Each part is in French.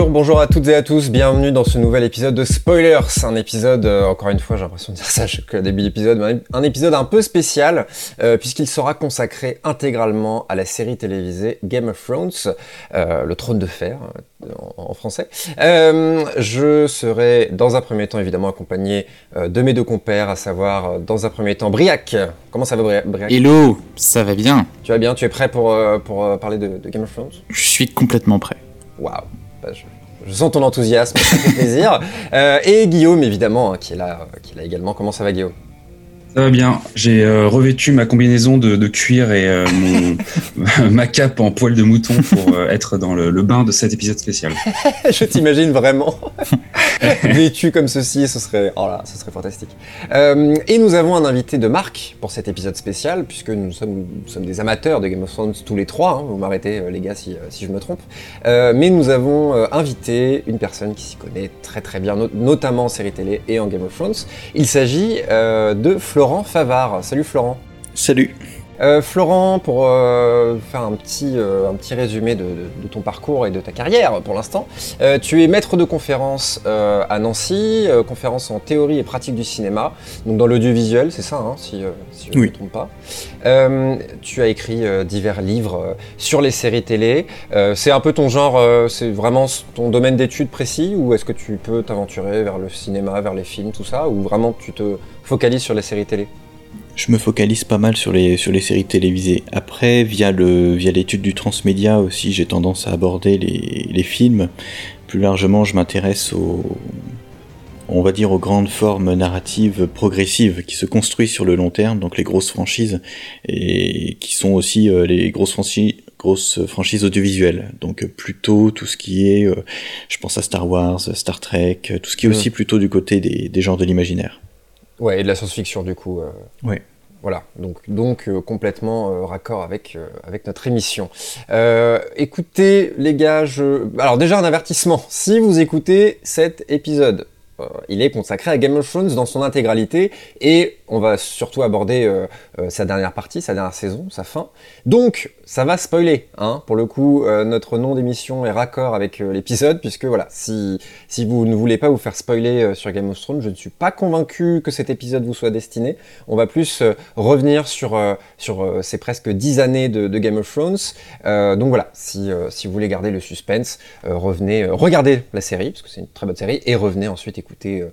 Bonjour, bonjour à toutes et à tous, bienvenue dans ce nouvel épisode de Spoilers, un épisode, euh, encore une fois j'ai l'impression de dire ça chaque début d'épisode, un épisode un peu spécial, euh, puisqu'il sera consacré intégralement à la série télévisée Game of Thrones, euh, le trône de fer en, français. je serai dans un premier temps évidemment accompagné de mes deux compères, à savoir dans un premier temps Briac. Comment ça va Briac? Hello, ça va bien? Tu vas bien, tu es prêt pour, pour parler de, de Game of Thrones? Je suis complètement prêt. Waouh bah, je, sens ton enthousiasme, ça fait plaisir. Euh, et Guillaume, évidemment, hein, qui est là, euh, qui est là également. Comment ça va, Guillaume? Ça va bien. J'ai euh, revêtu ma combinaison de, cuir et euh, ma cape en poil de mouton pour euh, être dans le, bain de cet épisode spécial. Je t'imagine vraiment vêtu comme ceci, ce serait, oh là, ce serait fantastique. et nous avons un invité de marque pour cet épisode spécial, puisque nous sommes, des amateurs de Game of Thrones tous les trois. Hein. vous m'arrêtez, les gars, si, je me trompe. mais nous avons invité une personne qui s'y connaît très très bien, notamment en série télé et en Game of Thrones. Il s'agit de Flo Florent Favard. Salut Florent. Salut. Euh, Florent, pour euh, faire un petit, euh, un petit résumé de, ton parcours et de ta carrière pour l'instant, tu es maître de conférence à Nancy, conférence en théorie et pratique du cinéma, donc dans l'audiovisuel, c'est ça, hein, si, je ne me trompe pas. tu as écrit divers livres sur les séries télé. c'est un peu ton genre, c'est vraiment ton domaine d'études précis, ou est-ce que tu peux t'aventurer vers le cinéma, vers les films, tout ça, ou vraiment tu te focalises sur les séries télé je me focalise pas mal sur les, sur les séries télévisées. Après, via le via l'étude du transmédia aussi, j'ai tendance à aborder les, les films. Plus largement, je m'intéresse aux, on va dire aux grandes formes narratives progressives qui se construisent sur le long terme, donc les grosses franchises, et qui sont aussi euh, les grosses franchises grosses franchises audiovisuelles. Donc plutôt tout ce qui est, euh, je pense à Star Wars, Star Trek, tout ce qui est aussi plutôt du côté des, des genres de l'imaginaire. Ouais, et de la science-fiction du coup. Euh. Ouais. Voilà, donc, donc euh, complètement euh, raccord avec, avec notre émission. écoutez les gars, je... alors déjà un avertissement, si vous écoutez cet épisode, il est consacré à Game of Thrones dans son intégralité et on va surtout aborder euh, euh, sa dernière partie, sa dernière saison, sa fin. Donc, ça va spoiler. Hein. Pour le coup, euh, notre nom d'émission est raccord avec l'épisode, puisque voilà, si, si vous ne voulez pas vous faire spoiler sur Game of Thrones, je ne suis pas convaincu que cet épisode vous soit destiné. On va plus revenir sur, sur ces presque 10 années de, Game of Thrones. donc voilà, si, si vous voulez garder le suspense, revenez, regardez la série, parce que c'est une très bonne série, et revenez ensuite écouter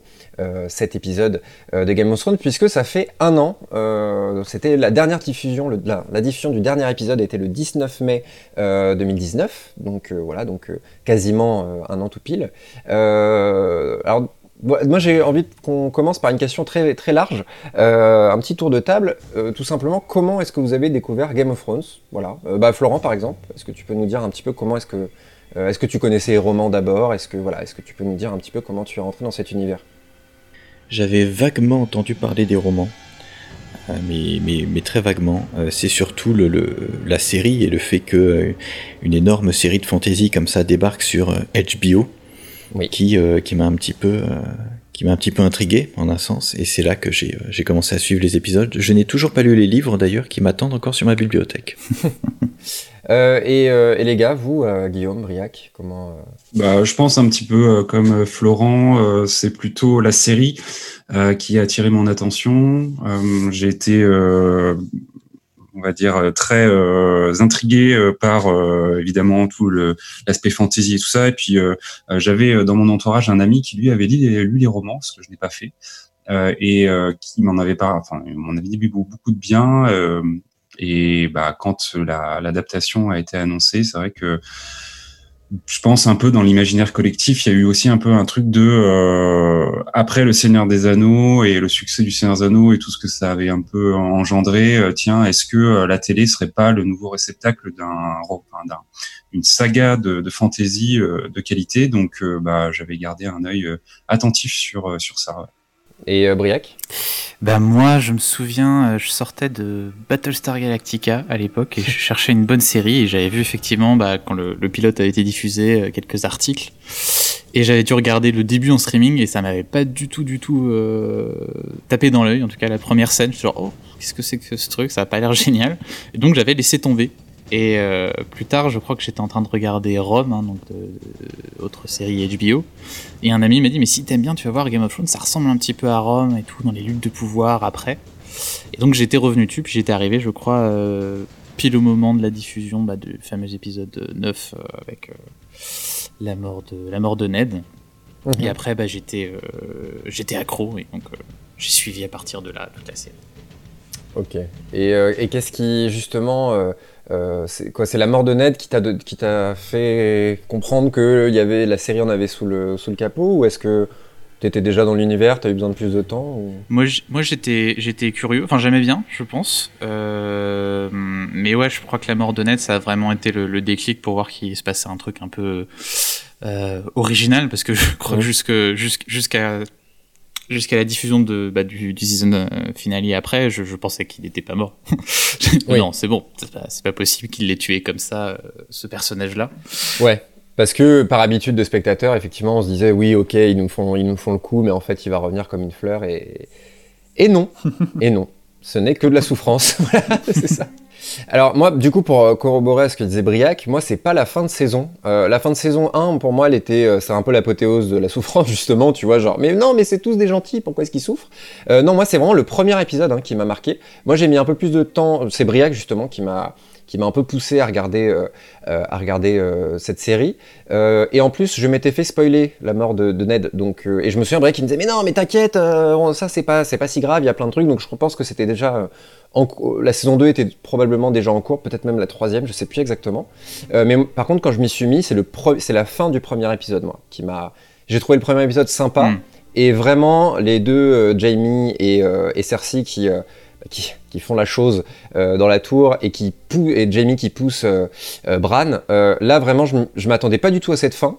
cet épisode euh, de Game of Thrones, puisque ça fait un an. Euh, c'était la dernière diffusion, la, diffusion du dernier épisode était le 19 mai 2019, donc voilà, donc quasiment un an tout pile. alors moi, j'ai envie qu'on commence par une question très, très large, un petit tour de table. tout simplement, comment est-ce que vous avez découvert Game of Thrones? Voilà. bah, Florent, par exemple, est-ce que tu peux nous dire un petit peu comment est-ce que est-ce que tu connaissais les romans d'abord? Est-ce que voilà, est-ce que tu peux nous dire un petit peu comment tu es rentré dans cet univers? J'avais vaguement entendu parler des romans, euh, mais, mais, très vaguement. Euh, c'est surtout le, la série et le fait que euh, une énorme série de fantasy comme ça débarque sur HBO, qui, qui m'a un petit peu qui m'a un petit peu intrigué en un sens, et c'est là que j'ai commencé à suivre les épisodes. Je n'ai toujours pas lu les livres d'ailleurs, qui m'attendent encore sur ma bibliothèque. Euh, euh, et, les gars, vous, euh, Guillaume, Briac, comment bah, Je pense un petit peu comme Florent, c'est plutôt la série qui a attiré mon attention. J'ai été, on va dire, très intrigué par évidemment tout l'aspect fantasy et tout ça. Et puis j'avais dans mon entourage un ami qui lui avait lu les romans, ce que je n'ai pas fait. et qui m'en avait pas, enfin, m'en avait dit beaucoup de bien. Et bah, quand l'adaptation a été annoncée, c'est vrai que je pense un peu dans l'imaginaire collectif, il y a eu aussi un peu un truc de euh, après le Seigneur des Anneaux et le succès du Seigneur des Anneaux et tout ce que ça avait un peu engendré. Euh, tiens, est-ce que euh, la télé serait pas le nouveau réceptacle d'un d'une saga de, de fantasy de qualité? Donc, bah, j'avais gardé un œil attentif sur sur ça. Et Briac bah moi, je me souviens, euh, je sortais de Battlestar Galactica à l'époque et je cherchais une bonne série et j'avais vu effectivement bah, quand le, pilote a été diffusé euh, quelques articles et j'avais dû regarder le début en streaming et ça m'avait pas du tout du tout euh, tapé dans l'œil. En tout cas, la première scène, je suis genre oh qu'est-ce que c'est que ce truc, ça a pas l'air génial. Et donc j'avais laissé tomber. Et plus tard, je crois que j'étais en train de regarder Rome, hein, donc autre série HBO. Et un ami m'a dit, mais si t'aimes bien, tu vas voir Game of Thrones, ça ressemble un petit peu à Rome et tout, dans les luttes de pouvoir après. Et donc j'étais revenu dessus, puis j'étais arrivé, je crois, pile au moment de la diffusion bah, du fameux épisode 9 avec la, mort de, la mort de Ned. Mhm. Et après, bah, j'étais j'étais accro, et donc j'ai suivi à partir de là toute la série. Ok. Et, euh, et qu'est-ce qui, justement, euh, euh, c'est quoi C'est la mort de Ned qui t'a qui t'a fait comprendre que y avait la série en avait sous le sous le capot, ou est-ce que tu étais déjà dans l'univers, tu as eu besoin de plus de temps Moi, moi j'étais, j'étais curieux, enfin j'aimais bien, je pense. mais ouais, je crois que la mort de Ned, ça a vraiment été le, déclic pour voir qu'il se passait un truc un peu original, parce que je crois que jusque, jusqu'à jusqu'à la diffusion de, bah, du, du, season euh, finale après, je, je pensais qu'il n'était pas mort. Non, c'est bon, c'est pas, pas, possible qu'il l'ait tué comme ça, euh, ce personnage-là. Ouais. Parce que par habitude de spectateur, effectivement, on se disait oui, ok, ils nous font, ils nous font le coup, mais en fait, il va revenir comme une fleur et et non, et non, ce n'est que de la souffrance. voilà, c'est ça. Alors moi, du coup, pour euh, corroborer ce que disait Briac, moi, c'est pas la fin de saison. Euh, la fin de saison 1, pour moi, elle était, euh, c'est un peu l'apothéose de la souffrance, justement, tu vois, genre, mais non, mais c'est tous des gentils, pourquoi est-ce qu'ils souffrent? Non, moi, c'est vraiment le premier épisode hein, qui m'a marqué. Moi, j'ai mis un peu plus de temps, c'est Briac, justement, qui m'a un peu poussé à regarder, cette série. et en plus, je m'étais fait spoiler la mort de, Ned. Donc, et je me souviens, Brian qui me disait, mais non, mais t'inquiète, ça c'est pas, c'est pas si grave, il y a plein de trucs. Donc je pense que c'était déjà... En, la saison 2 était probablement déjà en cours, peut-être même la troisième, je sais plus exactement. mais par contre, quand je m'y suis mis, c'est, le c'est la fin du premier épisode, moi, qui m'a... J'ai trouvé le premier épisode sympa. Hmm. Et vraiment, les deux, Jamie et, et Cersei, qui qui, font la chose euh, dans la tour et qui et Jamie qui pousse euh, euh, Bran. là vraiment, je, je m'attendais pas du tout à cette fin.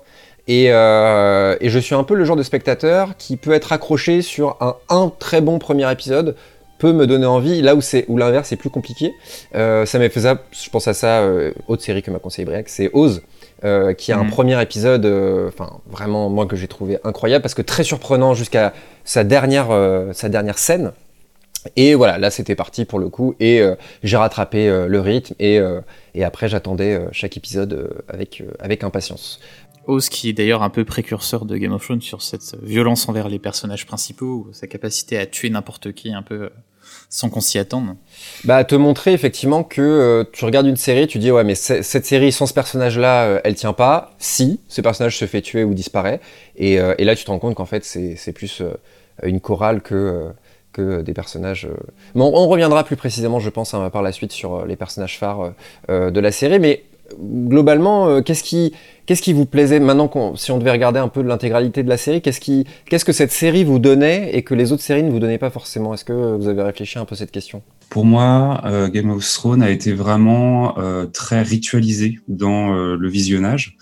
Et, et, je suis un peu le genre de spectateur qui peut être accroché sur un, un très bon premier épisode, peut me donner envie, là où c'est où l'inverse est plus compliqué. ça m'est faisable, je pense à ça, autre série que m'a conseillé Briac, c'est Oz. qui a un mm. premier épisode, enfin vraiment moi que j'ai trouvé incroyable parce que très surprenant jusqu'à sa dernière sa dernière scène et voilà, là c'était parti pour le coup, et euh, j'ai rattrapé euh, le rythme, et, euh, et après j'attendais chaque épisode avec, avec impatience. Oz qui est d'ailleurs un peu précurseur de Game of Thrones sur cette violence envers les personnages principaux, sa capacité à tuer n'importe qui un peu sans qu'on s'y attende. Bah te montrer effectivement que tu regardes une série, tu dis ouais mais cette série sans ce personnage-là, elle tient pas. Si, ce personnage se fait tuer ou disparaît, et, et là tu te rends compte qu'en fait c'est plus une chorale que des personnages. Euh, bon, on reviendra plus précisément, je pense, hein, par la suite sur euh, les personnages phares euh, de la série, mais globalement, qu'est-ce qui, qu'est-ce qui vous plaisait maintenant si on devait regarder un peu l'intégralité de la série, qu'est-ce qui, qu'est-ce que cette série vous donnait et que les autres séries ne vous donnaient pas forcément? Est-ce que vous avez réfléchi un peu à cette question? Pour moi, Game of Thrones a été vraiment très ritualisé dans le visionnage.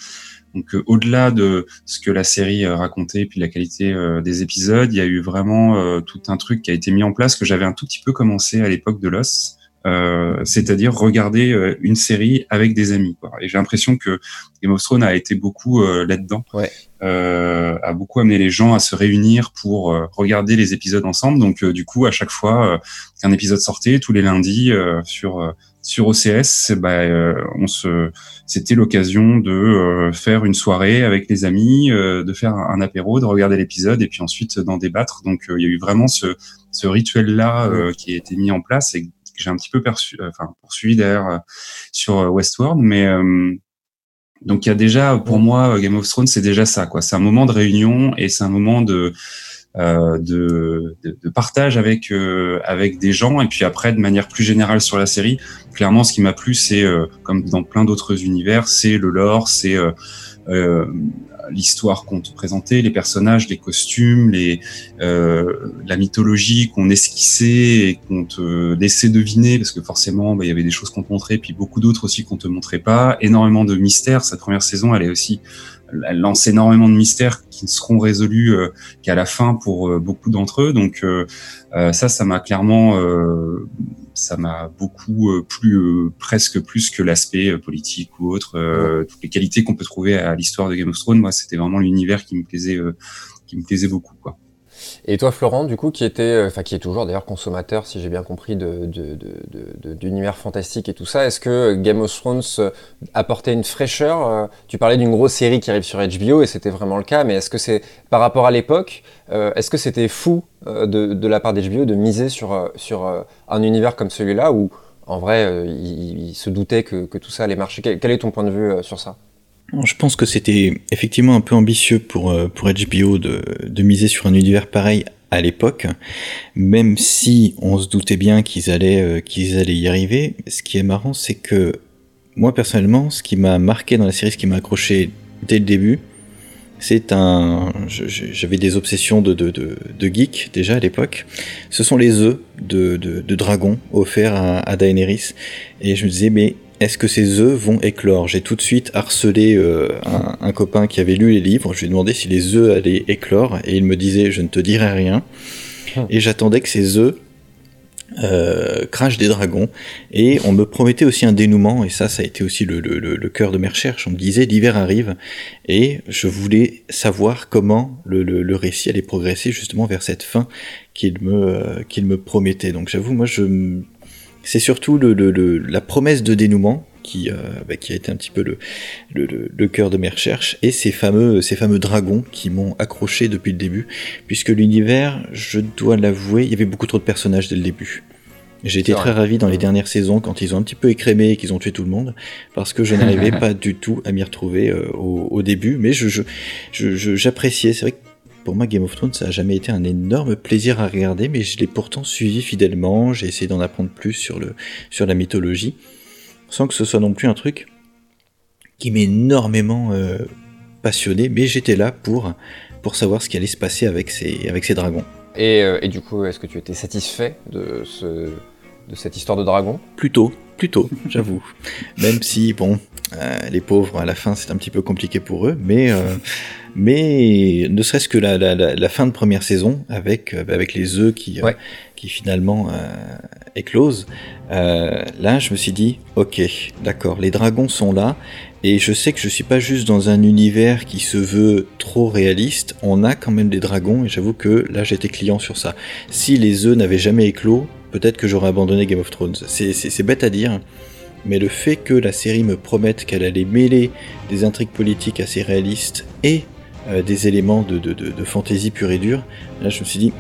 Donc euh, au-delà de ce que la série euh, racontait et puis la qualité euh, des épisodes, il y a eu vraiment tout un truc qui a été mis en place que j'avais un tout petit peu commencé à l'époque de Lost. Euh, c'est-à-dire regarder une série avec des amis. Quoi. Et j'ai l'impression que Game of Thrones a été beaucoup là-dedans, ouais. a beaucoup amené les gens à se réunir pour regarder les épisodes ensemble. Donc du coup, à chaque fois qu'un épisode sortait, tous les lundis sur sur OCS, bah, on se, c'était l'occasion de euh, faire une soirée avec les amis, euh, de faire un, apéro, de regarder l'épisode et puis ensuite d'en débattre. Donc il y a eu vraiment ce, ce rituel-là qui a été mis en place et que j'ai un petit peu perçu, enfin poursuivi d'ailleurs sur Westworld, mais donc il y a déjà pour moi Game of Thrones c'est déjà ça quoi. C'est un moment de réunion et c'est un moment de euh, de, de, partage avec euh, avec des gens et puis après de manière plus générale sur la série clairement ce qui m'a plu c'est euh, comme dans plein d'autres univers c'est le lore c'est l'histoire qu'on te présentait, les personnages, les costumes, les, la mythologie qu'on esquissait et qu'on te laissait deviner, parce que forcément, bah, il y avait des choses qu'on te montrait, puis beaucoup d'autres aussi qu'on te montrait pas. Énormément de mystères. Cette première saison, elle est aussi elle lance énormément de mystères qui ne seront résolus euh, qu'à la fin pour euh, beaucoup d'entre eux. Donc euh, ça, ça m'a clairement, ça m'a beaucoup plu, presque plus que l'aspect politique ou autre. toutes les qualités qu'on peut trouver à l'histoire de Game of Thrones, moi, c'était vraiment l'univers qui me plaisait, qui me plaisait beaucoup, quoi. Et toi, Florent, du coup, qui était, enfin, qui est toujours d'ailleurs consommateur, si j'ai bien compris, de, d'univers fantastique et tout ça, est-ce que Game of Thrones apportait une fraîcheur Tu parlais d'une grosse série qui arrive sur HBO et c'était vraiment le cas, mais est-ce que c'est par rapport à l'époque, est-ce que c'était fou de, la part d'HBO de miser sur, sur un univers comme celui-là où en vrai, il, se doutait que, que, tout ça allait marcher? Quel est ton point de vue sur ça? Je pense que c'était effectivement un peu ambitieux pour, euh, HBO de, de miser sur un univers pareil à l'époque, même si on se doutait bien qu'ils allaient, euh, qu'ils allaient y arriver. Ce qui est marrant, c'est que moi personnellement, ce qui m'a marqué dans la série, ce qui m'a accroché dès le début, c'est un. J'avais des obsessions de, geek déjà à l'époque. Ce sont les œufs de, de, de dragon offerts à, à Daenerys. Et je me disais, mais est-ce que ces œufs vont éclore? J'ai tout de suite harcelé euh, un, copain qui avait lu les livres. Je lui ai demandé si les œufs allaient éclore et il me disait je ne te dirai rien. Hum. Et j'attendais que ces œufs euh, crachent des dragons. Et on me promettait aussi un dénouement. Et ça, ça a été aussi le, le, cœur de mes recherches. On me disait l'hiver arrive et je voulais savoir comment le, le, récit allait progresser justement vers cette fin qu'il me euh, qu'il me promettait. Donc j'avoue, moi je c'est surtout le, le, la promesse de dénouement qui, euh, bah, qui a été un petit peu le, le, cœur de mes recherches, et ces fameux, ces fameux dragons qui m'ont accroché depuis le début, puisque l'univers, je dois l'avouer, il y avait beaucoup trop de personnages dès le début. J'ai été très ravi dans les dernières saisons quand ils ont un petit peu écrémé et qu'ils ont tué tout le monde, parce que je n'arrivais pas du tout à m'y retrouver euh, au, au, début, mais je, j'appréciais. Je, C'est vrai que pour moi, Game of Thrones, ça a jamais été un énorme plaisir à regarder, mais je l'ai pourtant suivi fidèlement. J'ai essayé d'en apprendre plus sur, le, sur la mythologie, sans que ce soit non plus un truc qui m'ait énormément euh, passionné, mais j'étais là pour, pour savoir ce qui allait se passer avec ces, avec ces dragons. Et, euh, et du coup, est-ce que tu étais satisfait de, ce, de cette histoire de dragon? Plutôt, plutôt, j'avoue. Même si, bon, euh, les pauvres, à la fin, c'est un petit peu compliqué pour eux, mais mais ne serait-ce que la, la, la, fin de première saison avec euh, avec les œufs qui euh, qui finalement euh, éclosent, euh, là je me suis dit ok d'accord les dragons sont là et je sais que je suis pas juste dans un univers qui se veut trop réaliste, on a quand même des dragons et j'avoue que là j'étais client sur ça. Si les œufs n'avaient jamais éclos, peut-être que j'aurais abandonné Game of Thrones. C'est bête à dire, mais le fait que la série me promette qu'elle allait mêler des intrigues politiques assez réalistes et euh, des éléments de, de, de, fantaisie pure et dure. Là, je me suis dit,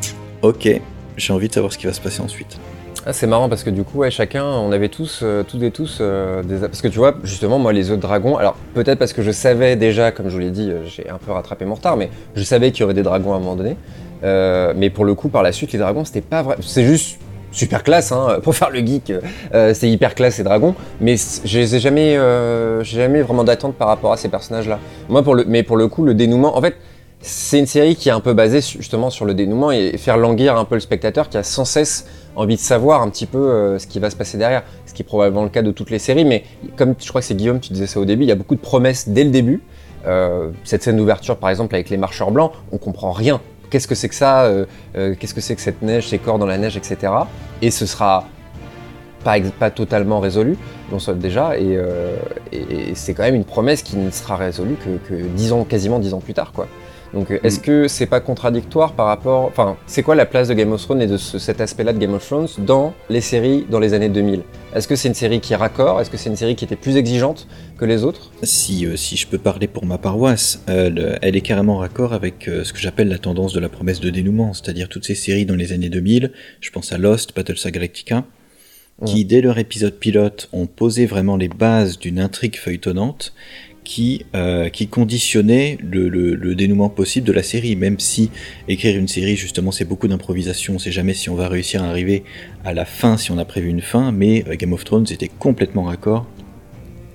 ok, j'ai envie de savoir ce qui va se passer ensuite. Ah, c'est marrant parce que du coup, chacun, on avait tous, euh, toutes et tous, euh, des... parce que tu vois, justement, moi, les œufs de dragon, alors peut-être parce que je savais déjà, comme je vous l'ai dit, j'ai un peu rattrapé mon retard, mais je savais qu'il y aurait des dragons à un moment donné. mais pour le coup, par la suite, les dragons, c'était pas vrai. C'est juste super classe, hein, pour faire le geek, euh, c'est hyper classe et dragon, mais je les ai jamais, euh, jamais vraiment d'attente par rapport à ces personnages-là. Moi, pour le, mais pour le coup, le dénouement, en fait, c'est une série qui est un peu basée justement sur le dénouement et faire languir un peu le spectateur qui a sans cesse envie de savoir un petit peu euh, ce qui va se passer derrière, ce qui est probablement le cas de toutes les séries, mais comme je crois que c'est Guillaume, tu disais ça au début, il y a beaucoup de promesses dès le début. cette scène d'ouverture, par exemple, avec les marcheurs blancs, on comprend rien qu'est-ce que c'est que ça, euh, euh, qu'est-ce que c'est que cette neige, ces corps dans la neige, etc. Et ce sera pas, totalement résolu, non soit déjà, euh, et, c'est quand même une promesse qui ne sera résolue que, que ans, quasiment dix ans plus tard, quoi. Donc euh, est-ce que c'est pas contradictoire par rapport... Enfin, c'est quoi la place de Game of Thrones et de cet aspect-là de Game of Thrones dans les séries dans les années 2000 Est-ce que c'est une série qui est raccord? Est-ce que c'est une série qui était plus exigeante que les autres? Si, euh, si je peux parler pour ma paroisse, elle, est carrément raccord avec euh, ce que j'appelle la tendance de la promesse de dénouement, c'est-à-dire toutes ces séries dans les années 2000, je pense à Lost, Battlestar Galactica, qui dès leur épisode pilote ont posé vraiment les bases d'une intrigue feuilletonnante qui, euh, qui conditionnait le, le, dénouement possible de la série, même si écrire une série, justement, c'est beaucoup d'improvisation, on sait jamais si on va réussir à arriver à la fin, si on a prévu une fin, mais euh, Game of Thrones était complètement raccord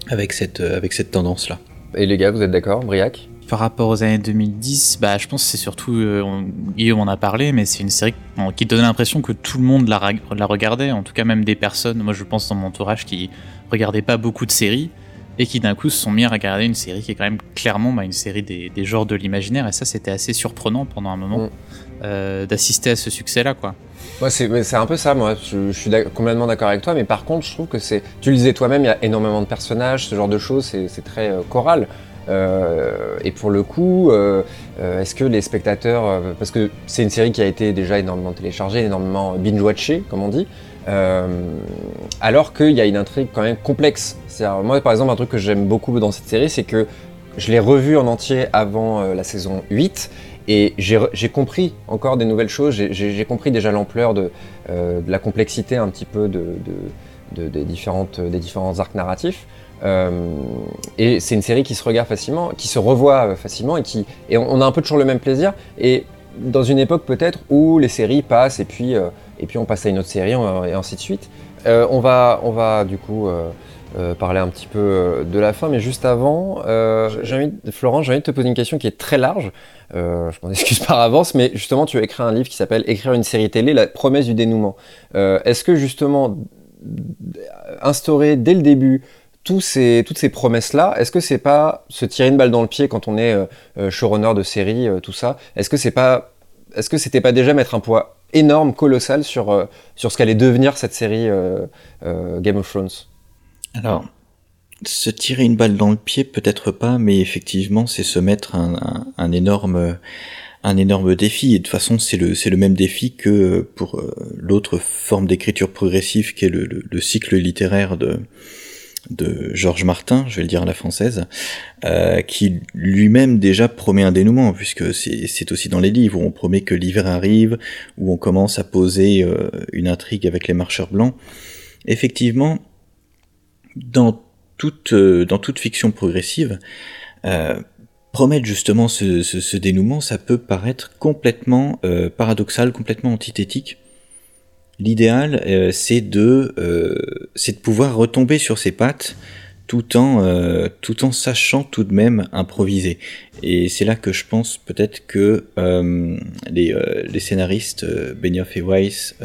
avec cette, euh, avec cette tendance-là. Et les gars, vous êtes d'accord, Briac? Par rapport aux années 2010, bah, je pense que c'est surtout, Guillaume en a parlé, mais c'est une série qui donnait l'impression que tout le monde la, la, regardait, en tout cas même des personnes, moi je pense dans mon entourage, qui regardaient pas beaucoup de séries, et qui d'un coup se sont mis à regarder une série qui est quand même clairement bah, une série des, des, genres de l'imaginaire et ça c'était assez surprenant pendant un moment mm. euh, d'assister à ce succès là quoi. Ouais, c'est un peu ça, moi. Je, suis complètement d'accord avec toi, mais par contre, je trouve que c'est. Tu le disais toi-même, il y a énormément de personnages, ce genre de choses, c'est très euh, choral. et pour le coup, est-ce que les spectateurs, parce que c'est une série qui a été déjà énormément téléchargée, énormément binge-watchée, comme on dit, alors qu'il y a une intrigue quand même complexe. Moi, par exemple, un truc que j'aime beaucoup dans cette série, c'est que je l'ai revu en entier avant la saison 8 et j'ai compris encore des nouvelles choses, j'ai compris déjà l'ampleur de, de, la complexité un petit peu de, des, différentes, des différents arcs narratifs. Euh, et c'est une série qui se regarde facilement, qui se revoit euh, facilement et qui et on, a un peu toujours le même plaisir. Et dans une époque peut-être où les séries passent et puis euh, et puis on passe à une autre série et ainsi de suite. on va on va du coup parler un petit peu de la fin, mais juste avant, j'ai envie, Florent, j'ai envie de te poser une question qui est très large. je m'en excuse par avance, mais justement, tu as écrit un livre qui s'appelle Écrire une série télé, la promesse du dénouement. Est-ce que justement instaurer dès le début tous ces, toutes ces promesses-là, est-ce que c'est pas se tirer une balle dans le pied quand on est euh, euh, showrunner de série, euh, tout ça? Est-ce que c'est pas, est-ce que c'était pas déjà mettre un poids énorme, colossal sur sur ce qu'allait devenir cette série Game of Thrones? Alors, se tirer une balle dans le pied, peut-être pas, mais effectivement, c'est se mettre un, un, énorme un énorme défi. Et de toute façon c'est le c'est le même défi que pour l'autre forme d'écriture progressive qui est le, cycle littéraire de de Georges Martin, je vais le dire à la française, euh, qui lui-même déjà promet un dénouement, puisque c'est aussi dans les livres où on promet que l'hiver arrive, où on commence à poser euh, une intrigue avec les marcheurs blancs. Effectivement, dans toute, euh, dans toute fiction progressive, promettre justement ce, ce, dénouement, ça peut paraître complètement paradoxal, complètement antithétique L'idéal, euh, c'est de, euh, de pouvoir retomber sur ses pattes tout en, euh, tout en sachant tout de même improviser. Et c'est là que je pense peut-être que les, scénaristes Benioff et Weiss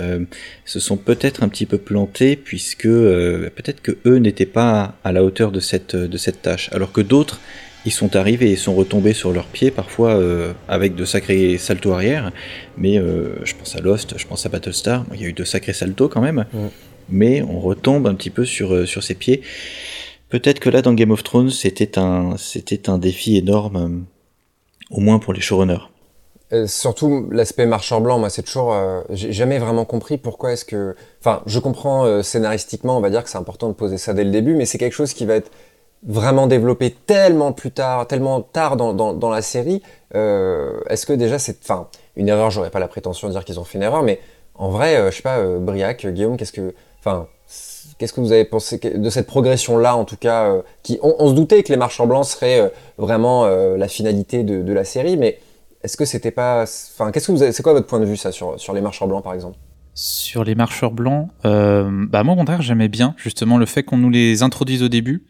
se sont peut-être un petit peu plantés puisque peut-être que eux n'étaient pas à la hauteur de cette tâche, alors que d'autres ils sont arrivés et sont retombés sur leurs pieds, parfois euh, avec de sacrés saltos arrière. Mais euh, je pense à Lost, je pense à Battlestar, il y a eu de sacrés saltos quand même. Mais on retombe un petit peu sur, euh, sur ses pieds. Peut-être que là, dans Game of Thrones, c'était un, c'était un défi énorme, au moins pour les showrunners. surtout l'aspect marchand blanc, moi c'est toujours, j'ai jamais vraiment compris pourquoi est-ce que, enfin, je comprends scénaristiquement, on va dire que c'est important de poser ça dès le début, mais c'est quelque chose qui va être vraiment développé tellement plus tard, tellement tard dans, la série, euh, est-ce que déjà c'est, enfin, une erreur, j'aurais pas la prétention de dire qu'ils ont fait une erreur, mais en vrai, euh, je sais pas, euh, Briac, Guillaume, qu'est-ce que, enfin, qu'est-ce que vous avez pensé de cette progression-là, en tout cas, qui, on, se doutait que les marchands blancs seraient vraiment la finalité de, de, la série, mais est-ce que c'était pas, enfin, qu'est-ce que vous c'est quoi votre point de vue ça sur, sur les marchands blancs par exemple? Sur les marcheurs blancs, bah moi au contraire j'aimais bien justement le fait qu'on nous les introduise au début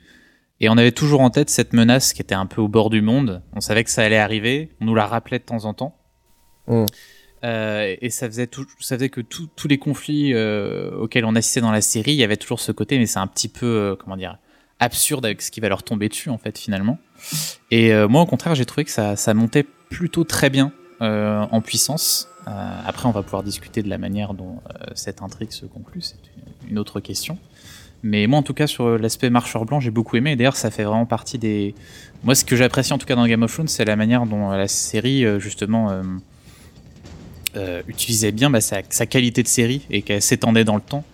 et on avait toujours en tête cette menace qui était un peu au bord du monde. On savait que ça allait arriver. On nous la rappelait de temps en temps. Mm. Euh, et ça faisait, tout, ça faisait que tous les conflits euh, auxquels on assistait dans la série, il y avait toujours ce côté, mais c'est un petit peu, euh, comment dire, absurde avec ce qui va leur tomber dessus, en fait, finalement. Et moi, au contraire, j'ai trouvé que ça, ça, montait plutôt très bien en puissance. après, on va pouvoir discuter de la manière dont cette intrigue se conclut, c'est une autre question. Mais moi, en tout cas, sur l'aspect marcheur blanc, j'ai beaucoup aimé. D'ailleurs, ça fait vraiment partie des. Moi, ce que j'apprécie en tout cas dans Game of Thrones, c'est la manière dont la série, euh, justement, euh, euh, utilisait bien bah, sa, qualité de série et qu'elle s'étendait dans le temps.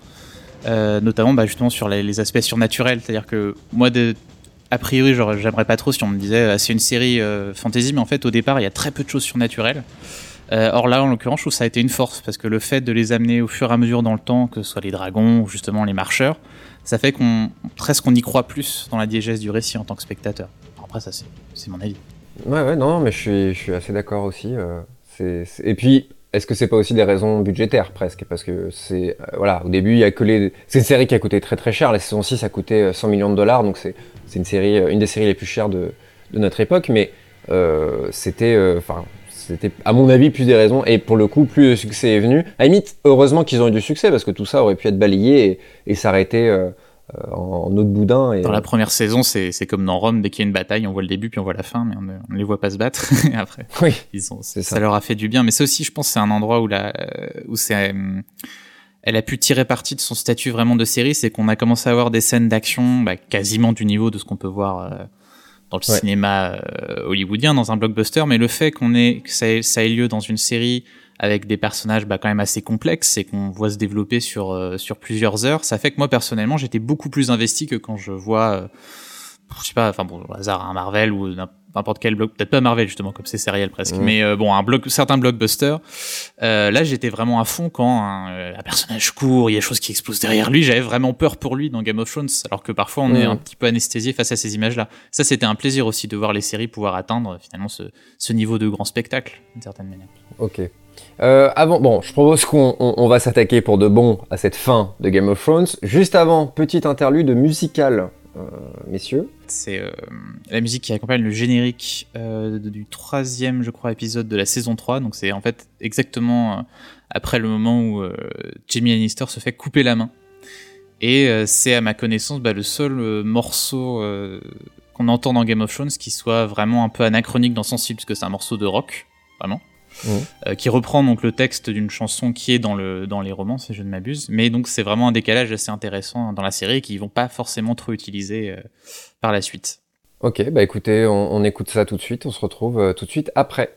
notamment, bah, justement, sur les, aspects surnaturels. C'est-à-dire que moi, a priori, j'aimerais pas trop si on me disait ah, c'est une série fantasy, mais en fait, au départ, il y a très peu de choses surnaturelles. Or là, en l'occurrence, je trouve que ça a été une force parce que le fait de les amener au fur et à mesure dans le temps, que ce soit les dragons ou justement les marcheurs, ça fait qu'on presque on y croit plus dans la diégèse du récit en tant que spectateur. Après, ça, c'est mon avis. Ouais, ouais, non, mais je suis, assez d'accord aussi. Euh, Et puis, est-ce que c'est pas aussi des raisons budgétaires presque? Parce que c'est. Euh, voilà, au début, il y a que les. C'est une série qui a coûté très très cher. La saison 6 a coûté 100 euh, millions de dollars, donc c'est une série, une des séries les plus chères de, de notre époque. Mais c'était. Enfin, c'était, à mon avis, plus des raisons. Et pour le coup, plus le succès est venu. À limite, heureusement qu'ils ont eu du succès, parce que tout ça aurait pu être balayé et, s'arrêter euh, euh, en, en, eau de boudin. Et... Dans la première saison, c'est, comme dans Rome, dès qu'il y a une bataille, on voit le début, puis on voit la fin, mais on ne les voit pas se battre. et après, oui, ils ont, ça. leur a fait du bien. Mais c'est aussi, je pense, c'est un endroit où, la, où c'est... elle a pu tirer parti de son statut vraiment de série, c'est qu'on a commencé à avoir des scènes d'action bah, quasiment du niveau de ce qu'on peut voir... Euh, dans le cinéma hollywoodien, dans un blockbuster, mais le fait qu'on ait que ça, ça ait lieu dans une série avec des personnages bah, quand même assez complexes et qu'on voit se développer sur euh, sur plusieurs heures, ça fait que moi personnellement j'étais beaucoup plus investi que quand je vois, euh, je sais pas, enfin bon, au hasard un Marvel ou n'importe quel bloc, peut-être pas Marvel justement comme c'est sériel presque, mmh. mais euh, bon un bloc, certains blockbusters. là j'étais vraiment à fond quand un, personnage court, il y a des choses qui explosent derrière lui, j'avais vraiment peur pour lui dans Game of Thrones, alors que parfois on est mmh. un petit peu anesthésié face à ces images-là. Ça c'était un plaisir aussi de voir les séries pouvoir atteindre finalement ce, ce niveau de grand spectacle d'une certaine manière. Ok. Euh, avant, bon, je propose qu'on va s'attaquer pour de bon à cette fin de Game of Thrones. Juste avant, petite interlude musicale, euh, messieurs. C'est euh, la musique qui accompagne le générique du troisième, je crois, épisode de la saison 3. Donc c'est en fait exactement après le moment où Jamie Lannister se fait couper la main. Et c'est à ma connaissance bah, le seul morceau qu'on entend dans Game of Thrones qui soit vraiment un peu anachronique dans son style, parce que c'est un morceau de rock, vraiment. Euh, qui reprend donc le texte d'une chanson qui est dans, le, dans les romans, si je ne m'abuse. Mais donc c'est vraiment un décalage assez intéressant dans la série qui vont pas forcément trop utiliser euh, par la suite. Ok, bah écoutez, on, écoute ça tout de suite, on se retrouve euh, tout de suite après.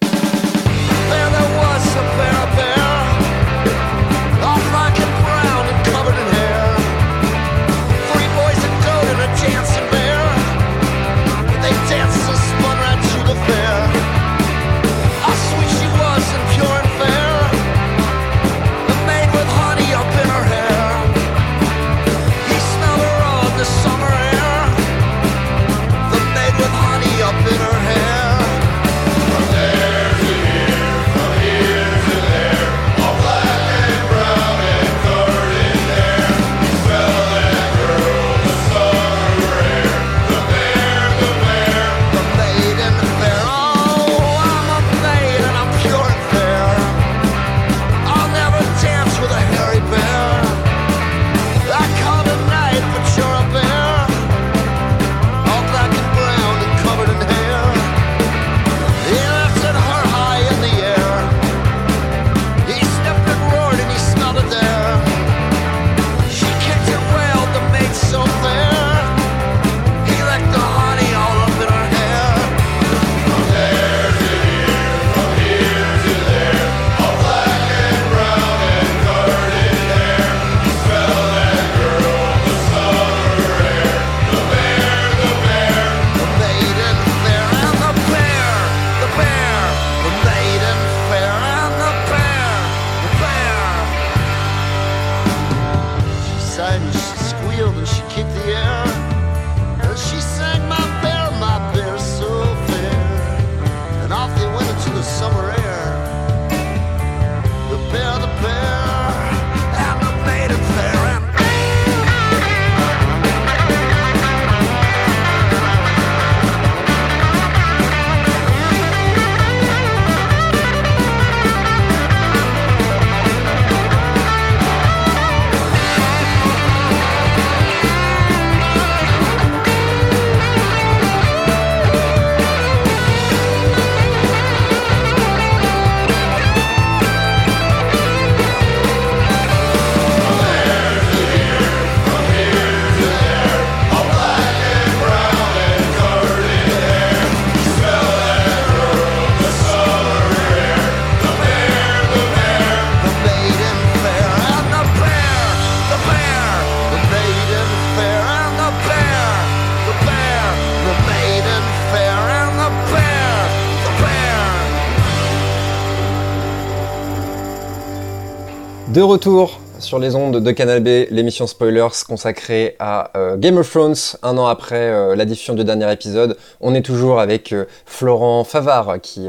De retour sur les ondes de Canal B, l'émission Spoilers consacrée à euh, Game of Thrones, un an après euh, la diffusion du dernier épisode. On est toujours avec euh, Florent Favard qui,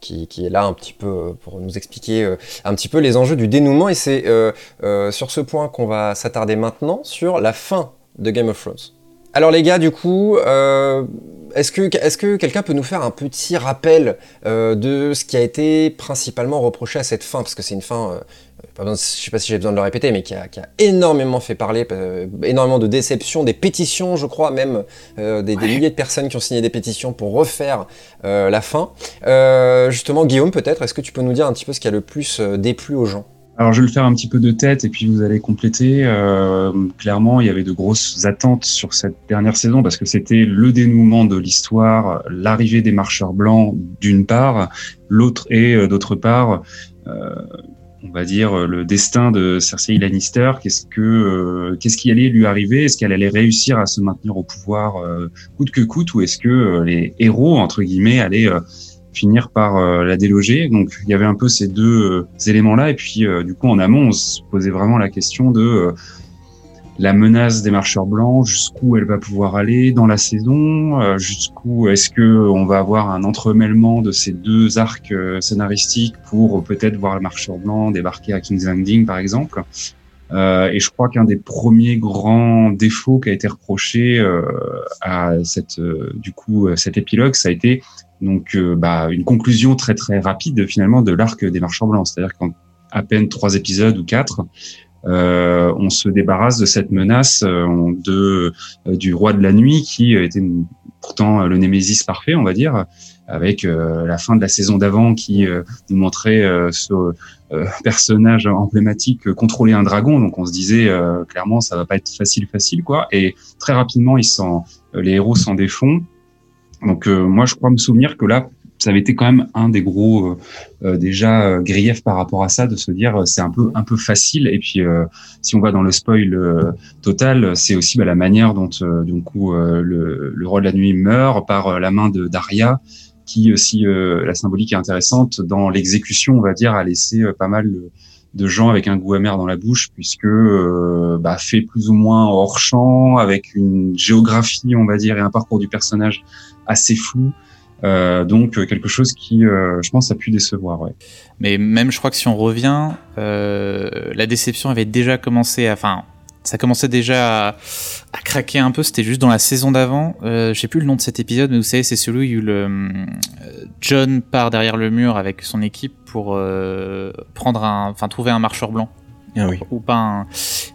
qui, est là un petit peu pour nous expliquer un petit peu les enjeux du dénouement. Et c'est sur ce point qu'on va s'attarder maintenant sur la fin de Game of Thrones. Alors les gars, du coup, est-ce que, quelqu'un peut nous faire un petit rappel de ce qui a été principalement reproché à cette fin? Parce que c'est une fin je ne sais pas si j'ai besoin de le répéter, mais qui a, énormément fait parler, euh, énormément de déceptions, des pétitions, je crois même, euh, des, milliers de personnes qui ont signé des pétitions pour refaire euh, la fin. justement, Guillaume, peut-être, est-ce que tu peux nous dire un petit peu ce qui a le plus déplu aux gens? Alors je vais le faire un petit peu de tête et puis vous allez compléter. Euh, clairement, il y avait de grosses attentes sur cette dernière saison parce que c'était le dénouement de l'histoire, l'arrivée des marcheurs blancs d'une part, l'autre et euh, d'autre part, euh, on va dire le destin de Cersei Lannister. Qu'est-ce que euh, qu'est-ce qui allait lui arriver? Est-ce qu'elle allait réussir à se maintenir au pouvoir euh, coûte que coûte? Ou est-ce que les héros entre guillemets allaient finir par euh, la déloger? Donc il y avait un peu ces deux euh, éléments-là. Et puis euh, du coup en amont, on se posait vraiment la question de la menace des marcheurs blancs, jusqu'où elle va pouvoir aller dans la saison, jusqu'où est-ce que on va avoir un entremêlement de ces deux arcs scénaristiques pour peut-être voir le marcheur blanc débarquer à King's Landing par exemple. Euh, et je crois qu'un des premiers grands défauts qui a été reproché euh, à cette, du coup, cet épilogue, ça a été donc, euh, bah, une conclusion très très rapide finalement de l'arc des marchands blancs, c'est-à-dire qu'en à peine trois épisodes ou quatre, euh, on se débarrasse de cette menace euh, de du roi de la nuit qui était pourtant le némésis parfait, on va dire, avec la fin de la saison d'avant qui nous montrait ce personnage emblématique contrôler un dragon. Donc on se disait clairement ça va pas être facile facile quoi. Et très rapidement ils s'en les héros s'en défont donc euh, moi, je crois me souvenir que là, ça avait été quand même un des gros euh, euh déjà euh, griefs par rapport à ça de se dire c'est un peu un peu facile et puis si on va dans le spoil total c'est aussi bah, la manière dont du coup le, le roi de la nuit meurt par la main de Daria qui aussi la symbolique est intéressante dans l'exécution on va dire a laissé pas mal de, gens avec un goût amer dans la bouche puisque bah, fait plus ou moins hors champ avec une géographie on va dire et un parcours du personnage assez flou. Euh, donc euh, quelque chose qui, euh, je pense, a pu décevoir. Ouais. Mais même, je crois que si on revient, la déception avait déjà commencé. Enfin, ça commençait déjà à, craquer un peu. C'était juste dans la saison d'avant. je sais plus le nom de cet épisode, mais vous savez, c'est celui où le John part derrière le mur avec son équipe pour prendre un, enfin trouver un marcheur blanc. Ah ou pas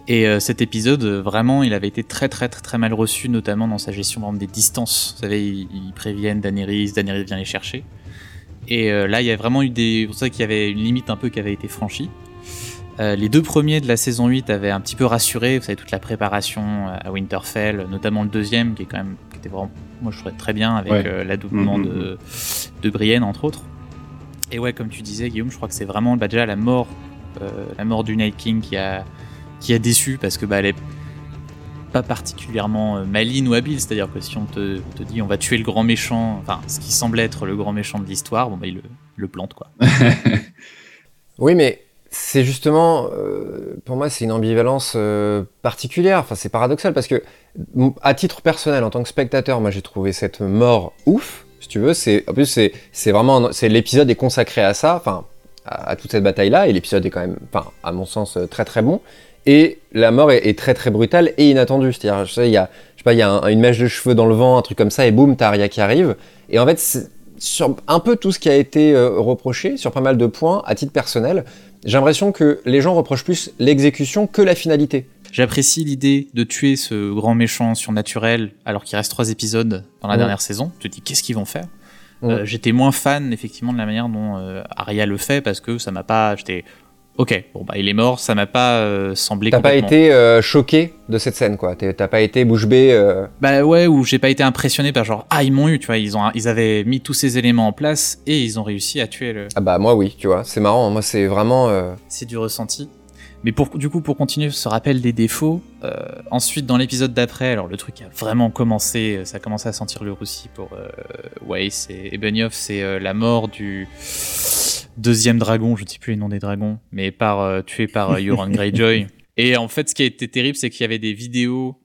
Et euh, cet épisode, vraiment, il avait été très très très très mal reçu, notamment dans sa gestion des distances. Vous savez, ils, préviennent Daenerys, Daenerys vient les chercher. Et euh, là, il y a vraiment eu des. Vous savez qu'il y avait une limite un peu qui avait été franchie. Euh, les deux premiers de la saison 8 avaient un petit peu rassuré, vous savez, toute la préparation à Winterfell, notamment le deuxième, qui est quand même, qui était vraiment, moi je trouvais très bien, avec l'adoubement mm, mm, de, mm. de Brienne, entre autres. Et ouais, comme tu disais, Guillaume, je crois que c'est vraiment bah, déjà la mort euh, la mort du Night King qui a, qui a déçu parce que bah, elle est pas particulièrement euh, maligne ou habile, c'est-à-dire que si on te, dit on va tuer le grand méchant, enfin ce qui semble être le grand méchant de l'histoire, bon bah il le, plante quoi. oui mais c'est justement, euh, pour moi c'est une ambivalence particulière, enfin c'est paradoxal parce que à titre personnel en tant que spectateur, moi j'ai trouvé cette mort ouf, si tu veux, c'est en plus c'est vraiment c'est l'épisode est consacré à ça, enfin à, toute cette bataille-là, et l'épisode est quand même, enfin, à mon sens, euh, très très bon. Et la mort est, très très brutale et inattendue. C'est-à-dire, je sais, il y a, je sais pas, il y a une mèche de cheveux dans le vent, un truc comme ça, et boum, t'as Arya qui arrive. Et en fait, sur un peu tout ce qui a été euh, reproché, sur pas mal de points, à titre personnel, j'ai l'impression que les gens reprochent plus l'exécution que la finalité. J'apprécie l'idée de tuer ce grand méchant surnaturel alors qu'il reste trois épisodes dans la dernière saison. Tu te dis qu'est-ce qu'ils vont faire? Euh, j'étais moins fan effectivement de la manière dont euh, Arya le fait parce que ça m'a pas. J'étais ok, bon bah il est mort, ça m'a pas euh, semblé. T'as pas été choqué de cette scène quoi T'as pas été bouche bée Bah ouais, ou j'ai pas été impressionné par genre ah ils m'ont eu, tu vois, ils ont ils avaient mis tous ces éléments en place et ils ont réussi à tuer le. Ah bah moi oui, tu vois, c'est marrant, moi c'est vraiment. C'est du ressenti. Mais pour, du coup, pour continuer ce rappel des défauts, euh, ensuite dans l'épisode d'après, alors le truc a vraiment commencé, euh, ça a commencé à sentir le roussi pour euh, Weiss et, Benioff, c'est euh, la mort du deuxième dragon, je ne sais plus les noms des dragons, mais par, tué par Euron Greyjoy. Et en fait, ce qui a été terrible, c'est qu'il y avait des vidéos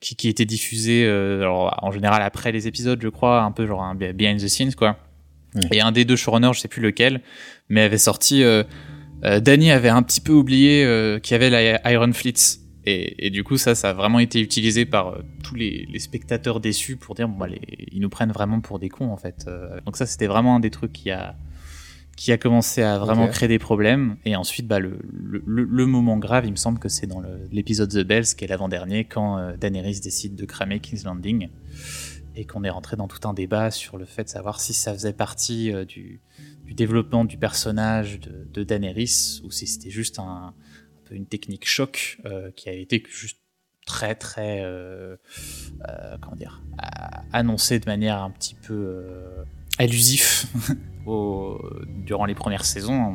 qui, qui, étaient diffusées, alors, en général après les épisodes, je crois, un peu genre un behind the scenes, quoi. Et un des deux showrunners, je sais plus lequel, mais avait sorti euh, Danny avait un petit peu oublié euh, qu'il y avait la Iron Fleets. Et, du coup, ça, ça a vraiment été utilisé par euh, tous les, spectateurs déçus pour dire, bon, bah, ils nous prennent vraiment pour des cons, en fait. donc ça, c'était vraiment un des trucs qui a, qui a commencé à vraiment créer des problèmes. Et ensuite, bah, le, le, moment grave, il me semble que c'est dans l'épisode The Bells, qui est l'avant-dernier, quand Daenerys décide de cramer King's Landing. et qu'on est rentré dans tout un débat sur le fait de savoir si ça faisait partie du, développement du personnage de, de Daenerys ou si c'était juste un, une technique choc qui a été juste très très comment dire annoncé de manière un petit peu allusif durant les premières saisons,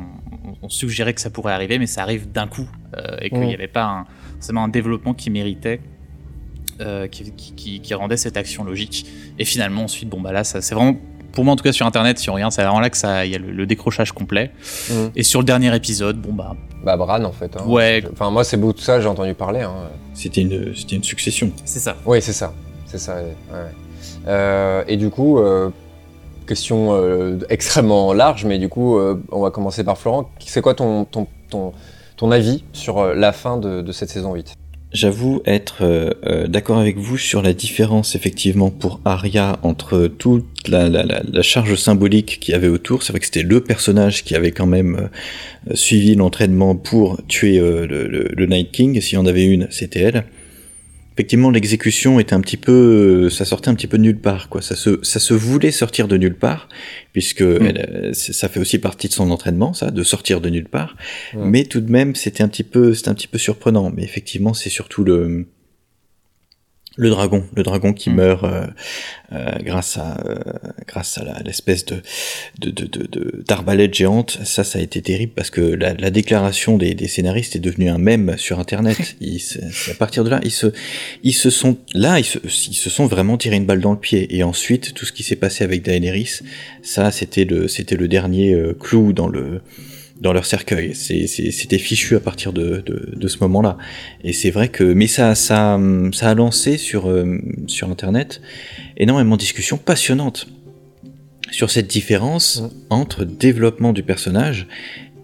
on, suggérait que ça pourrait arriver, mais ça arrive d'un coup euh, et qu'il n'y avait pas un, forcément un développement qui méritait, euh, qui, rendait cette action logique. Et finalement, ensuite, bon bah là, c'est vraiment pour moi en tout cas sur internet, si on regarde, c'est vraiment là que ça, il y a le, décrochage complet. Mm. Et sur le dernier épisode, bon bah. Bah Bran en fait. Hein. ouais. Enfin moi c'est beau tout ça, j'ai entendu parler. Hein. C'était une, c'était une succession. C'est ça. Oui c'est ça, c'est ça. Euh, et du coup question euh, extrêmement large, mais du coup, euh, on va commencer par Florent. C'est quoi ton, ton, ton, avis sur euh, la fin de, cette saison 8 J'avoue être d'accord avec vous sur la différence effectivement pour Arya entre toute la, la, charge symbolique qu'il y avait autour. C'est vrai que c'était le personnage qui avait quand même suivi l'entraînement pour tuer le, le, Night King. S'il y en avait une, c'était elle effectivement l'exécution était un petit peu euh, ça sortait un petit peu de nulle part quoi. Ça se ça se voulait sortir de nulle part puisque mm. elle, ça fait aussi partie de son entraînement ça de sortir de nulle part. Mais tout de même c'était un petit peu c'était un petit peu surprenant. Mais effectivement c'est surtout le le dragon, le dragon qui mm. meurt euh, euh, grâce à euh, grâce à l'espèce de de d'arbalète géante. Ça, ça a été terrible parce que la, la déclaration des, des, scénaristes est devenue un mème sur Internet. Ils, à partir de là, ils se ils se sont là, ils se, ils se sont vraiment tiré une balle dans le pied. Et ensuite, tout ce qui s'est passé avec Daenerys, ça, c'était le c'était le dernier clou dans le dans leur cercueil. C'était fichu à partir de, de, de ce moment-là. Et c'est vrai que, mais ça, ça, ça a lancé sur, euh, sur Internet énormément de discussions passionnantes sur cette différence entre développement du personnage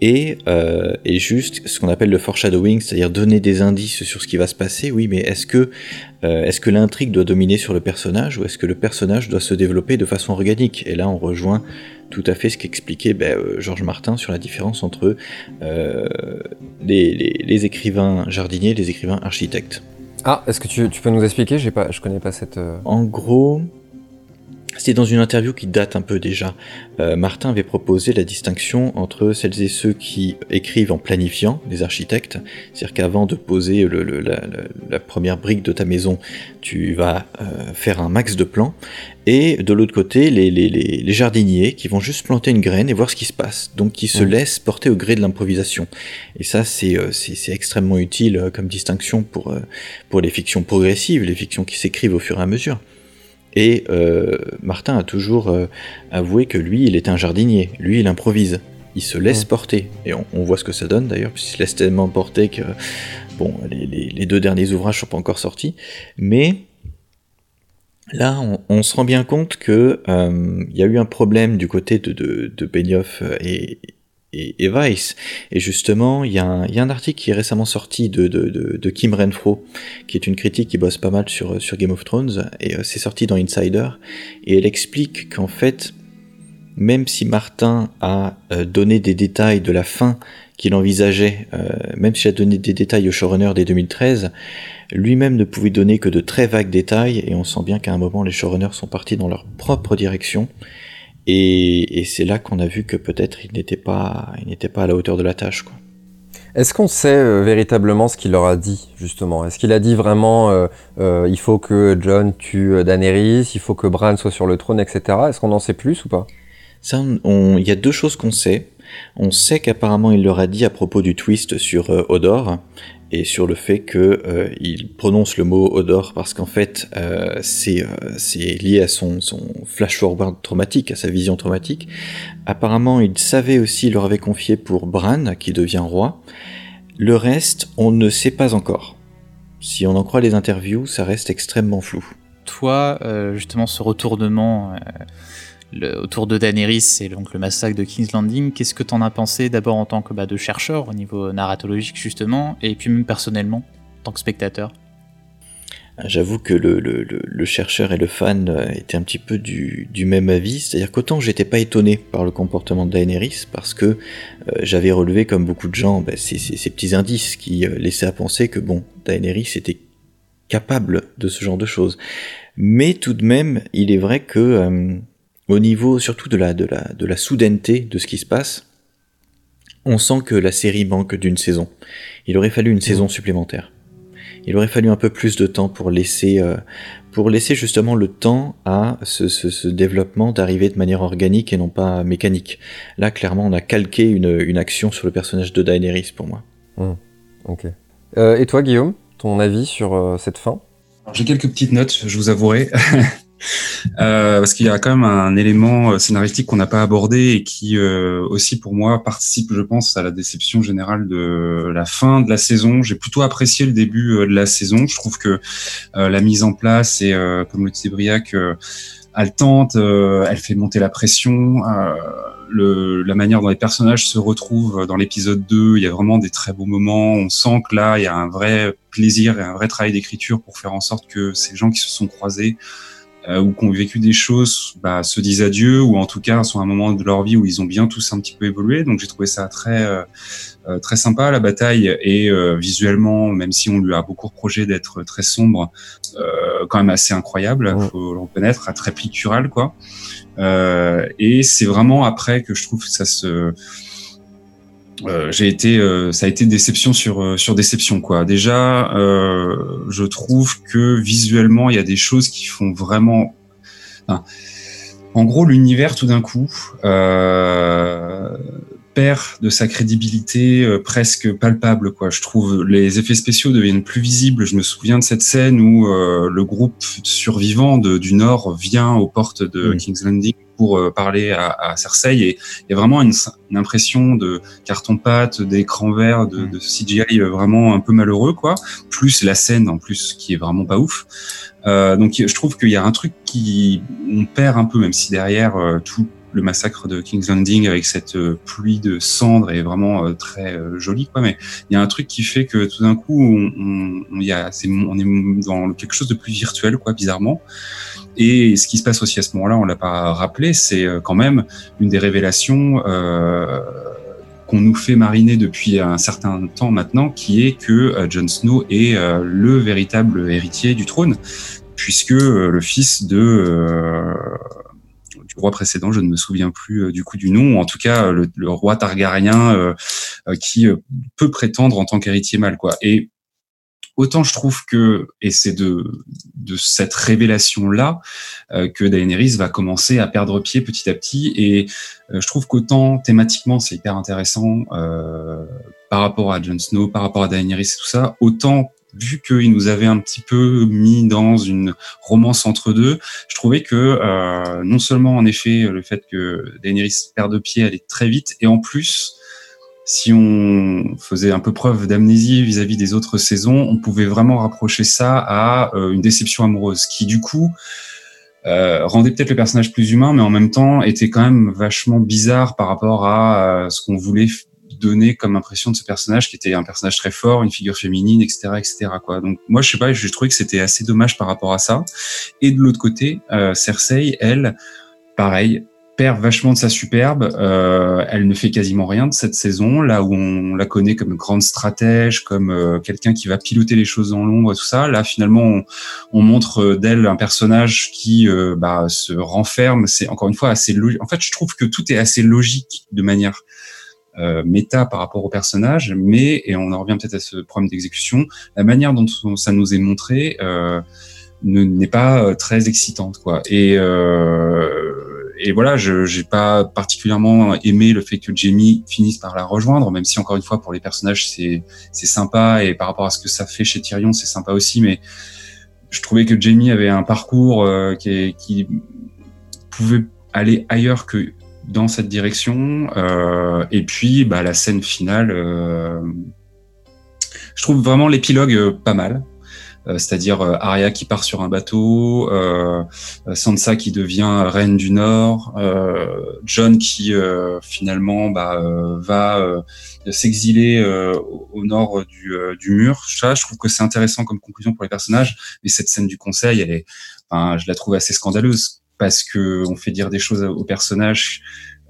et, euh, et juste ce qu'on appelle le foreshadowing, c'est-à-dire donner des indices sur ce qui va se passer. Oui, mais est-ce que, euh, est-ce que l'intrigue doit dominer sur le personnage ou est-ce que le personnage doit se développer de façon organique? Et là, on rejoint tout à fait ce qu'expliquait ben, euh, Georges Martin sur la différence entre euh, les, écrivains jardiniers et les écrivains architectes. Ah, est-ce que tu, peux nous expliquer? Je pas, je connais pas cette. En gros, c'était dans une interview qui date un peu déjà. Martin avait proposé la distinction entre celles et ceux qui écrivent en planifiant, les architectes, c'est-à-dire qu'avant de poser la, première brique de ta maison, tu vas faire un max de plans, et de l'autre côté les, les, les, jardiniers qui vont juste planter une graine et voir ce qui se passe, donc qui se laissent porter au gré de l'improvisation. Et ça c'est euh, c'est extrêmement utile euh, comme distinction pour, euh, pour les fictions progressives, les fictions qui s'écrivent au fur et à mesure. Et Martin a toujours avoué que lui, il est un jardinier, lui, il improvise, il se laisse porter. Et on, on, voit ce que ça donne d'ailleurs, puisqu'il se laisse tellement porter que, bon, les, les, les deux derniers ouvrages sont pas encore sortis, mais Là, on, se rend bien compte que euh, il y a eu un problème du côté de, de, de Benioff et, et, Weiss. Et justement, il y, a un, article qui est récemment sorti de, Kim Renfro, qui est une critique qui bosse pas mal sur, Game of Thrones, et euh, c'est sorti dans Insider, et elle explique qu'en fait, même si Martin a euh, donné des détails de la fin qu'il envisageait, même s'il a donné des détails au showrunner dès 2013, lui-même ne pouvait donner que de très vagues détails, et on sent bien qu'à un moment les showrunners sont partis dans leur propre direction, et, c'est là qu'on a vu que peut-être il n'était pas, il n'était pas à la hauteur de la tâche. Quoi. Est-ce qu'on sait euh, véritablement ce qu'il leur a dit, justement? Est-ce qu'il a dit vraiment euh, euh, il faut que John tue Daenerys, il faut que Bran soit sur le trône, etc. Est-ce qu'on en sait plus ou pas? Ça, il y a deux choses qu'on sait. On sait qu'apparemment il leur a dit à propos du twist sur Odor, et sur le fait qu'il euh, prononce le mot Odor parce qu'en fait euh, c'est euh, lié à son, son flash forward traumatique, à sa vision traumatique. Apparemment, il savait aussi, il leur avait confié pour Bran qui devient roi. Le reste, on ne sait pas encore. Si on en croit les interviews, ça reste extrêmement flou. Toi, justement, ce retournement autour de Daenerys et donc le massacre de King's Landing. Qu'est-ce que tu en as pensé d'abord en tant que bah, chercheur au niveau narratologique justement, et puis même personnellement en tant que spectateur? J'avoue que le, chercheur et le fan euh, étaient un petit peu du, même avis, c'est-à-dire qu'autant j'étais pas étonné par le comportement de Daenerys, parce que euh, j'avais relevé comme beaucoup de gens bah, ces, petits indices qui euh, laissaient à penser que bon, Daenerys était capable de ce genre de choses. Mais tout de même, il est vrai que euh, au niveau surtout de la, de, la, de la soudaineté de ce qui se passe, on sent que la série manque d'une saison. Il aurait fallu une saison supplémentaire. Il aurait fallu un peu plus de temps pour laisser, euh, pour laisser justement le temps à ce, ce, ce développement d'arriver de manière organique et non pas mécanique. Là, clairement, on a calqué une, une action sur le personnage de Daenerys pour moi. Mmh. Ok. Euh, et toi, Guillaume, ton avis sur euh, cette fin? J'ai quelques petites notes, je vous avouerai. Euh, parce qu'il y a quand même un élément euh, scénaristique qu'on n'a pas abordé et qui euh, aussi pour moi participe, je pense, à la déception générale de la fin de la saison. J'ai plutôt apprécié le début de la saison. Je trouve que la mise en place et comme le disait Briac, elle tente, elle fait monter la pression. Le, la manière dont les personnages se retrouvent dans l'épisode 2, il y a vraiment des très beaux moments. On sent que là, il y a un vrai plaisir et un vrai travail d'écriture pour faire en sorte que ces gens qui se sont croisés euh, ou qui ont vécu des choses bah, se disent adieu ou en tout cas sont à un moment de leur vie où ils ont bien tous un petit peu évolué. Donc j'ai trouvé ça très euh, euh très sympa la bataille et euh, visuellement, même si on lui a beaucoup reproché d'être très sombre, euh, quand même assez incroyable, il faut le reconnaître, très pictural quoi. et c'est vraiment après que je trouve que ça se euh, j'ai été, euh, ça a été déception sur euh, sur déception quoi. Déjà, je trouve que visuellement il y a des choses qui font vraiment. En gros, l'univers tout d'un coup perd de sa crédibilité presque palpable quoi. Je trouve les effets spéciaux deviennent plus visibles. Je me souviens de cette scène où le groupe survivant de, du Nord vient aux portes de King's Landing pour euh, parler à, à, Cersei et il y a vraiment une, une impression de carton-pâte, d'écran vert, de, mm. de, CGI euh, vraiment un peu malheureux quoi. Plus la scène en plus qui est vraiment pas ouf. Euh, donc je trouve qu'il y a un truc qui on perd un peu même si derrière euh, tout le massacre de King's Landing avec cette pluie de cendres est vraiment très joli quoi. Mais il y a un truc qui fait que tout d'un coup on, on, y a, on est dans quelque chose de plus virtuel quoi bizarrement. Et ce qui se passe aussi à ce moment-là, on l'a pas rappelé, c'est euh, quand même une des révélations euh, qu'on nous fait mariner depuis un certain temps maintenant, qui est que euh, Jon Snow est euh, le véritable héritier du trône, puisque le fils de du roi précédent, je ne me souviens plus du coup du nom, ou en tout cas le, le roi Targaryen qui peut prétendre en tant qu'héritier mâle, quoi. Et autant je trouve que, et c'est de, de cette révélation-là euh, que Daenerys va commencer à perdre pied petit à petit, et euh, je trouve qu'autant thématiquement c'est hyper intéressant euh, par rapport à Jon Snow, par rapport à Daenerys et tout ça, autant vu qu'il nous avait un petit peu mis dans une romance entre deux, je trouvais que euh, non seulement en effet le fait que Daenerys perde pied allait très vite, et en plus si on faisait un peu preuve d'amnésie vis-à-vis des autres saisons, on pouvait vraiment rapprocher ça à euh, une déception amoureuse, qui du coup euh, rendait peut-être le personnage plus humain, mais en même temps était quand même vachement bizarre par rapport à ce qu'on voulait donner comme impression de ce personnage, qui était un personnage très fort, une figure féminine, etc., etc. Quoi. Donc moi, je sais pas, je trouvais que c'était assez dommage par rapport à ça. Et de l'autre côté, euh, Cersei, elle, pareil, perd vachement de sa superbe. Euh, elle ne fait quasiment rien de cette saison, là où on la connaît comme grande stratège, comme euh, quelqu'un qui va piloter les choses dans l'ombre tout ça. Là, finalement, on, on montre d'elle un personnage qui bah, se renferme. C'est encore une fois assez logique. En fait, je trouve que tout est assez logique de manière méta par rapport au personnage, mais et on en revient peut-être à ce problème d'exécution. La manière dont ça nous est montré n'est pas très excitante, quoi. Et et voilà, je j'ai pas particulièrement aimé le fait que Jamie finisse par la rejoindre, même si encore une fois pour les personnages c'est c'est sympa et par rapport à ce que ça fait chez Tyrion c'est sympa aussi, mais je trouvais que Jamie avait un parcours euh, qui, qui pouvait aller ailleurs que dans cette direction. Euh, et puis bah, la scène finale, euh, je trouve vraiment l'épilogue euh, pas mal. Euh, c'est-à-dire euh, Arya qui part sur un bateau, Sansa qui devient reine du Nord, John qui finalement bah, va s'exiler au nord du, du mur. Ça, je trouve que c'est intéressant comme conclusion pour les personnages, mais cette scène du conseil, elle est, enfin, je la trouve assez scandaleuse parce que on fait dire des choses aux personnages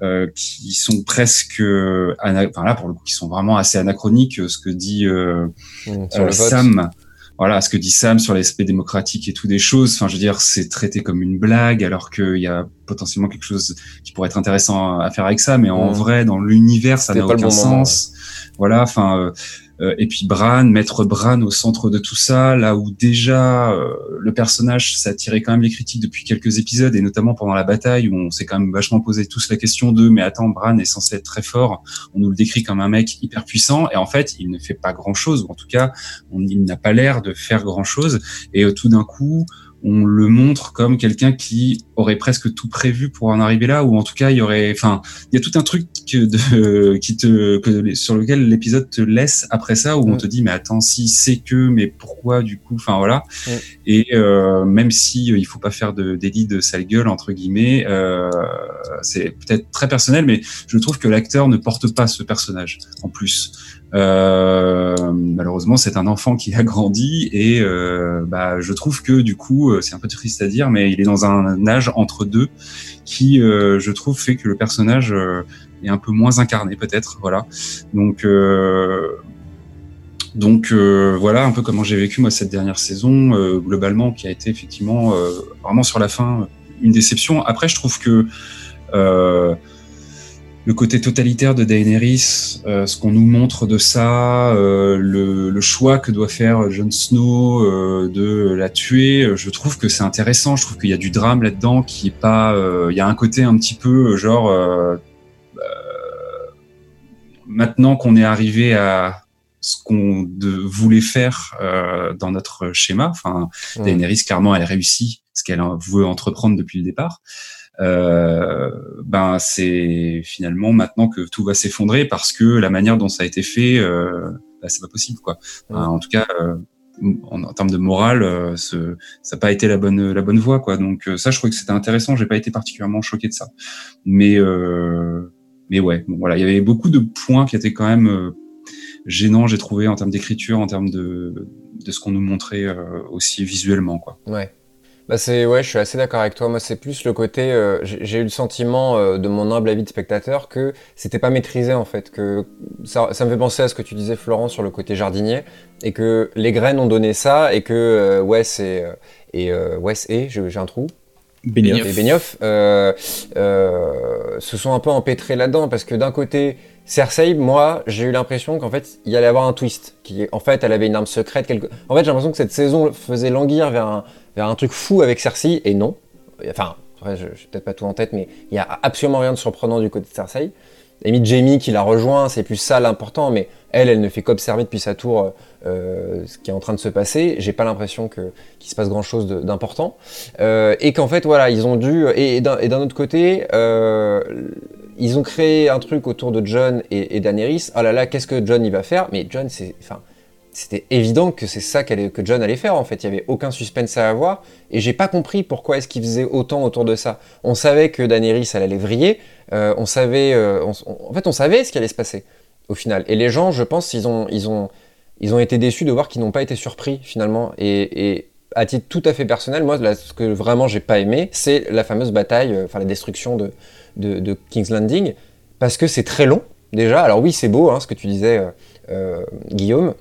euh, qui sont presque, enfin là pour le coup, qui sont vraiment assez anachroniques. Ce que dit euh, mmh, Sam voilà, ce que dit Sam sur l'aspect démocratique et tout des choses. Enfin, je veux dire, c'est traité comme une blague, alors qu'il y a potentiellement quelque chose qui pourrait être intéressant à faire avec ça. Mais en mmh. vrai, dans l'univers, ça n'a aucun sens. Voilà, enfin. Euh, euh, et puis Bran, mettre Bran au centre de tout ça, là où déjà euh, le personnage ça attirait quand même les critiques depuis quelques épisodes et notamment pendant la bataille où on s'est quand même vachement posé tous la question de mais attends Bran est censé être très fort, on nous le décrit comme un mec hyper puissant et en fait il ne fait pas grand chose ou en tout cas il n'a pas l'air de faire grand chose et tout d'un coup on le montre comme quelqu'un qui aurait presque tout prévu pour en arriver là, ou en tout cas, il y aurait, enfin, il y a tout un truc de, qui te, que, sur lequel l'épisode te laisse après ça, où on te dit, mais attends, si c'est que, mais pourquoi du coup, enfin voilà. Et euh, même si euh, il faut pas faire de délit de sale gueule entre guillemets, euh, c'est peut-être très personnel, mais je trouve que l'acteur ne porte pas ce personnage en plus. Euh, malheureusement, c'est un enfant qui a grandi et euh, bah, je trouve que du coup, euh, c'est un peu triste à dire, mais il est dans un âge entre deux qui, je trouve, fait que le personnage est un peu moins incarné peut-être. Voilà. Donc donc voilà un peu comment j'ai vécu moi cette dernière saison globalement qui a été effectivement vraiment sur la fin une déception. Après je trouve que le côté totalitaire de Daenerys, euh, ce qu'on nous montre de ça, euh, le, choix que doit faire Jon Snow euh, de la tuer, je trouve que c'est intéressant. Je trouve qu'il y a du drame là-dedans, qui est pas, il y a un côté un petit peu genre maintenant qu'on est arrivé à ce qu'on voulait faire dans notre schéma. Enfin, Daenerys clairement elle réussit ce qu'elle veut entreprendre depuis le départ euh, ben c'est finalement maintenant que tout va s'effondrer parce que la manière dont ça a été fait, euh, ben, c'est pas possible quoi. en tout cas, euh, en, termes de morale, euh, ce, ça n'a pas été la bonne la bonne voie quoi. Donc euh, ça, je trouvais que c'était intéressant. J'ai pas été particulièrement choqué de ça, mais mais ouais, bon, voilà, il y avait beaucoup de points qui étaient quand même gênants, j'ai trouvé en termes d'écriture, en termes de de ce qu'on nous montrait aussi visuellement quoi. Ouais. Bah c'est ouais, je suis assez d'accord avec toi. Moi, c'est plus le côté. Euh, j'ai eu le sentiment euh, de mon humble avis de spectateur que c'était pas maîtrisé en fait. Que ça, ça, me fait penser à ce que tu disais, Florent, sur le côté jardinier, et que les graines ont donné ça, et que euh, Wes et et Wes et j'ai un trou. Benioff. Et Benioff se sont un peu empêtrés là-dedans parce que d'un côté. Cersei, moi, j'ai eu l'impression qu'en fait, il y allait avoir un twist. Qui, en fait, elle avait une arme secrète. Quelque... En fait, j'ai l'impression que cette saison faisait languir vers un, vers un truc fou avec Cersei, et non. Enfin, je, je peut-être pas tout en tête, mais il y a absolument rien de surprenant du côté de Cersei. Amy Jamie qui la rejoint, c'est plus ça l'important, mais elle, elle ne fait qu'observer depuis sa tour euh, ce qui est en train de se passer. J'ai pas l'impression que qu'il se passe grand chose d'important, euh, et qu'en fait voilà, ils ont dû et, d'un autre côté, euh, ils ont créé un truc autour de John et, et Daenerys. Oh là là, qu'est-ce que John il va faire? Mais John, c'est, enfin, c'était évident que c'est ça que John allait faire en fait. Il y avait aucun suspense à avoir et j'ai pas compris pourquoi est-ce qu'il faisait autant autour de ça. On savait que Daenerys elle allait vriller, euh, on savait, euh, en fait on savait ce qui allait se passer au final. Et les gens, je pense, ils ont, ils ont, ils ont été déçus de voir qu'ils n'ont pas été surpris finalement. Et, à titre tout à fait personnel, moi, ce que vraiment j'ai pas aimé, c'est la fameuse bataille, euh, enfin la destruction de, de, King's Landing, parce que c'est très long déjà. Alors oui, c'est beau, hein, ce que tu disais, Guillaume.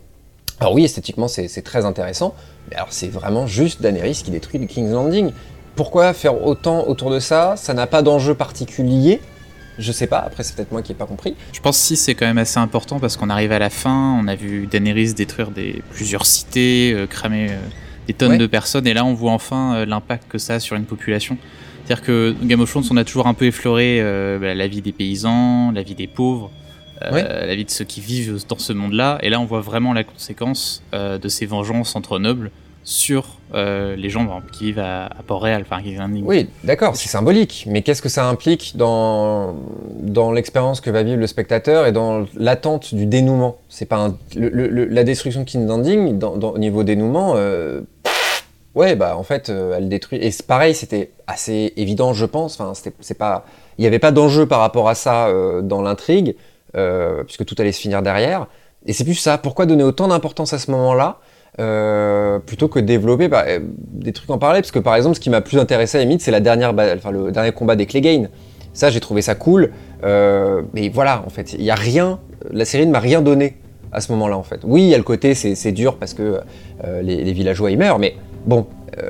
Alors oui, esthétiquement, c'est très intéressant, mais alors c'est vraiment juste Daenerys qui détruit le King's Landing. Pourquoi faire autant autour de ça? Ça n'a pas d'enjeu particulier je sais pas, après c'est peut-être moi qui ai pas compris. Je pense si c'est quand même assez important parce qu'on arrive à la fin, on a vu Daenerys détruire des, plusieurs cités, euh, cramer euh, des tonnes de personnes, et là on voit enfin euh, l'impact que ça a sur une population. C'est-à-dire que Game of Thrones, on a toujours un peu effleuré bah, la vie des paysans, la vie des pauvres, euh, la vie de ceux qui vivent dans ce monde-là. Et là, on voit vraiment la conséquence euh, de ces vengeances entre nobles sur euh, les gens qui vivent à, Port-Réal, enfin Oui, d'accord, c'est symbolique, mais qu'est-ce que ça implique dans, dans l'expérience que va vivre le spectateur et dans l'attente du dénouement? C'est pas la destruction de King's Landing, au niveau dénouement, ouais, bah en fait, elle détruit. Et pareil, c'était assez évident, je pense. Enfin, c'est pas, il n'y avait pas d'enjeu par rapport à ça dans l'intrigue. Euh, puisque tout allait se finir derrière. Et c'est plus ça, pourquoi donner autant d'importance à ce moment-là euh, plutôt que développer bah, euh, des trucs en parallèle? Parce que par exemple, ce qui m'a plus intéressé à c'est la dernière, enfin, le dernier combat des Clegane. Ça, j'ai trouvé ça cool. mais voilà, en fait, il y a rien, la série ne m'a rien donné à ce moment-là en fait. Oui, il y a le côté c'est dur parce que les, villageois y meurent, mais bon,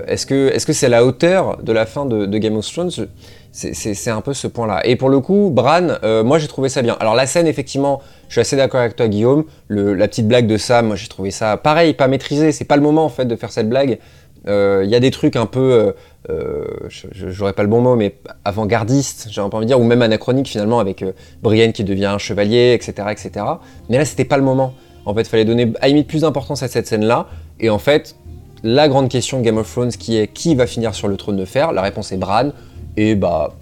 est-ce que c'est -ce la hauteur de la fin de, Game of Thrones? C'est un peu ce point-là. Et pour le coup, Bran, moi j'ai trouvé ça bien. Alors la scène, effectivement, je suis assez d'accord avec toi, Guillaume. la petite blague de Sam, moi j'ai trouvé ça pareil, pas maîtrisé. C'est pas le moment en fait de faire cette blague. Il y a des trucs un peu euh, j'aurais pas le bon mot, mais avant-gardiste, j'ai envie de dire, ou même anachronique finalement, avec euh, Brienne qui devient un chevalier, etc., etc. Mais là, c'était pas le moment. En fait, il fallait donner à limite plus d'importance à cette scène-là. Et en fait, la grande question Game of Thrones qui est qui va finir sur le trône de fer, la réponse est Bran. Et bah,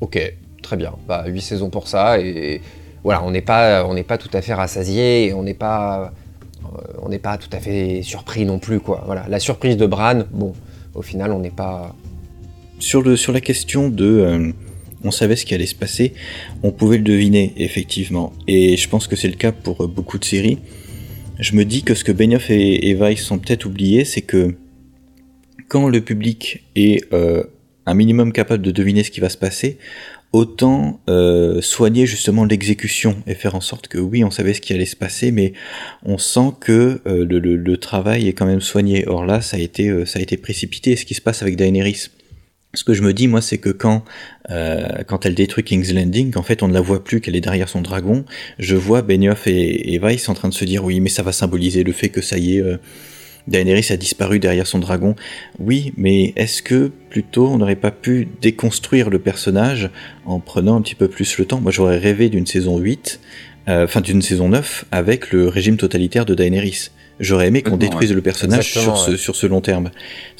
ok, très bien. Bah, 8 saisons pour ça. Et, voilà, on n'est pas, on pas tout à fait rassasié, et on n'est pas, euh, on n'est pas tout à fait surpris non plus, quoi. Voilà, la surprise de Bran, bon au final, on n'est pas. Sur, le, sur la question de. Euh, on savait ce qui allait se passer, on pouvait le deviner, effectivement. Et je pense que c'est le cas pour euh, beaucoup de séries. Je me dis que ce que Benioff et, Weiss sont peut-être oubliés, c'est que quand le public est un minimum capable de deviner ce qui va se passer, autant euh, soigner justement l'exécution et faire en sorte que oui, on savait ce qui allait se passer, mais on sent que euh, le, travail est quand même soigné. Or là, ça a été, euh, ça a été précipité. Ce qui se passe avec Daenerys. Ce que je me dis, moi, c'est que quand, quand elle détruit King's Landing, en fait, on ne la voit plus qu'elle est derrière son dragon. Je vois Benioff et, et en train de se dire, oui, mais ça va symboliser le fait que ça y est, Daenerys a disparu derrière son dragon. Oui, mais est-ce que plutôt on n'aurait pas pu déconstruire le personnage en prenant un petit peu plus le temps? Moi j'aurais rêvé d'une saison 8, euh, enfin d'une saison 9 avec le régime totalitaire de Daenerys. J'aurais aimé qu'on détruise le personnage sur ce, sur ce long terme.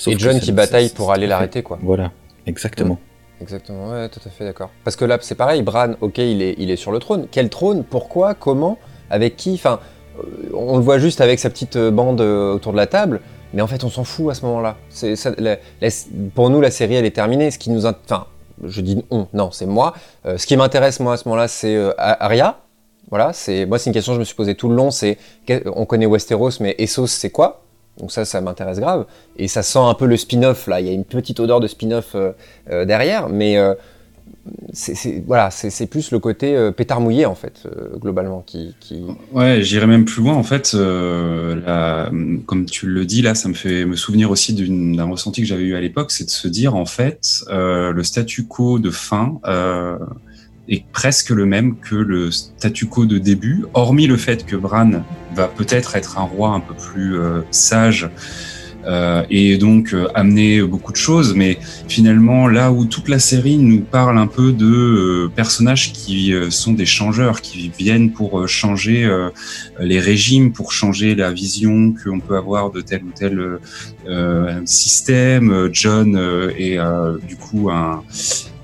Et John qui bataille pour aller l'arrêter, quoi. Voilà, exactement. Exactement, ouais, tout à fait d'accord. Parce que là, c'est pareil, Bran, ok, il est, il est sur le trône. Quel trône? Pourquoi? Comment? Avec qui? Enfin, on le voit juste avec sa petite euh, bande euh, autour de la table, mais en fait on s'en fout à ce moment-là. pour nous la série elle est terminée. Ce qui nous, enfin, je dis on, non, c'est moi. ce qui m'intéresse moi à ce moment-là, c'est Arya. Voilà, c'est moi c'est une question que je me suis posée tout le long. C'est on connaît Westeros, mais Essos c'est quoi? Donc ça, ça m'intéresse grave. Et ça sent un peu le spin-off là. Il y a une petite odeur de spin-off derrière, mais c'est voilà, plus le côté euh, pétard mouillé en fait euh, globalement qui... Ouais, j'irais même plus loin en fait. Euh, comme tu le dis là, ça me fait me souvenir aussi d'un ressenti que j'avais eu à l'époque, c'est de se dire en fait le statu quo de fin est presque le même que le statu quo de début, hormis le fait que Bran va peut-être être un roi un peu plus sage euh, et donc euh, amener beaucoup de choses. Mais finalement, là où toute la série nous parle un peu de euh, personnages qui sont des changeurs, qui viennent pour changer les régimes, pour changer la vision qu'on peut avoir de tel ou tel système. John est du coup un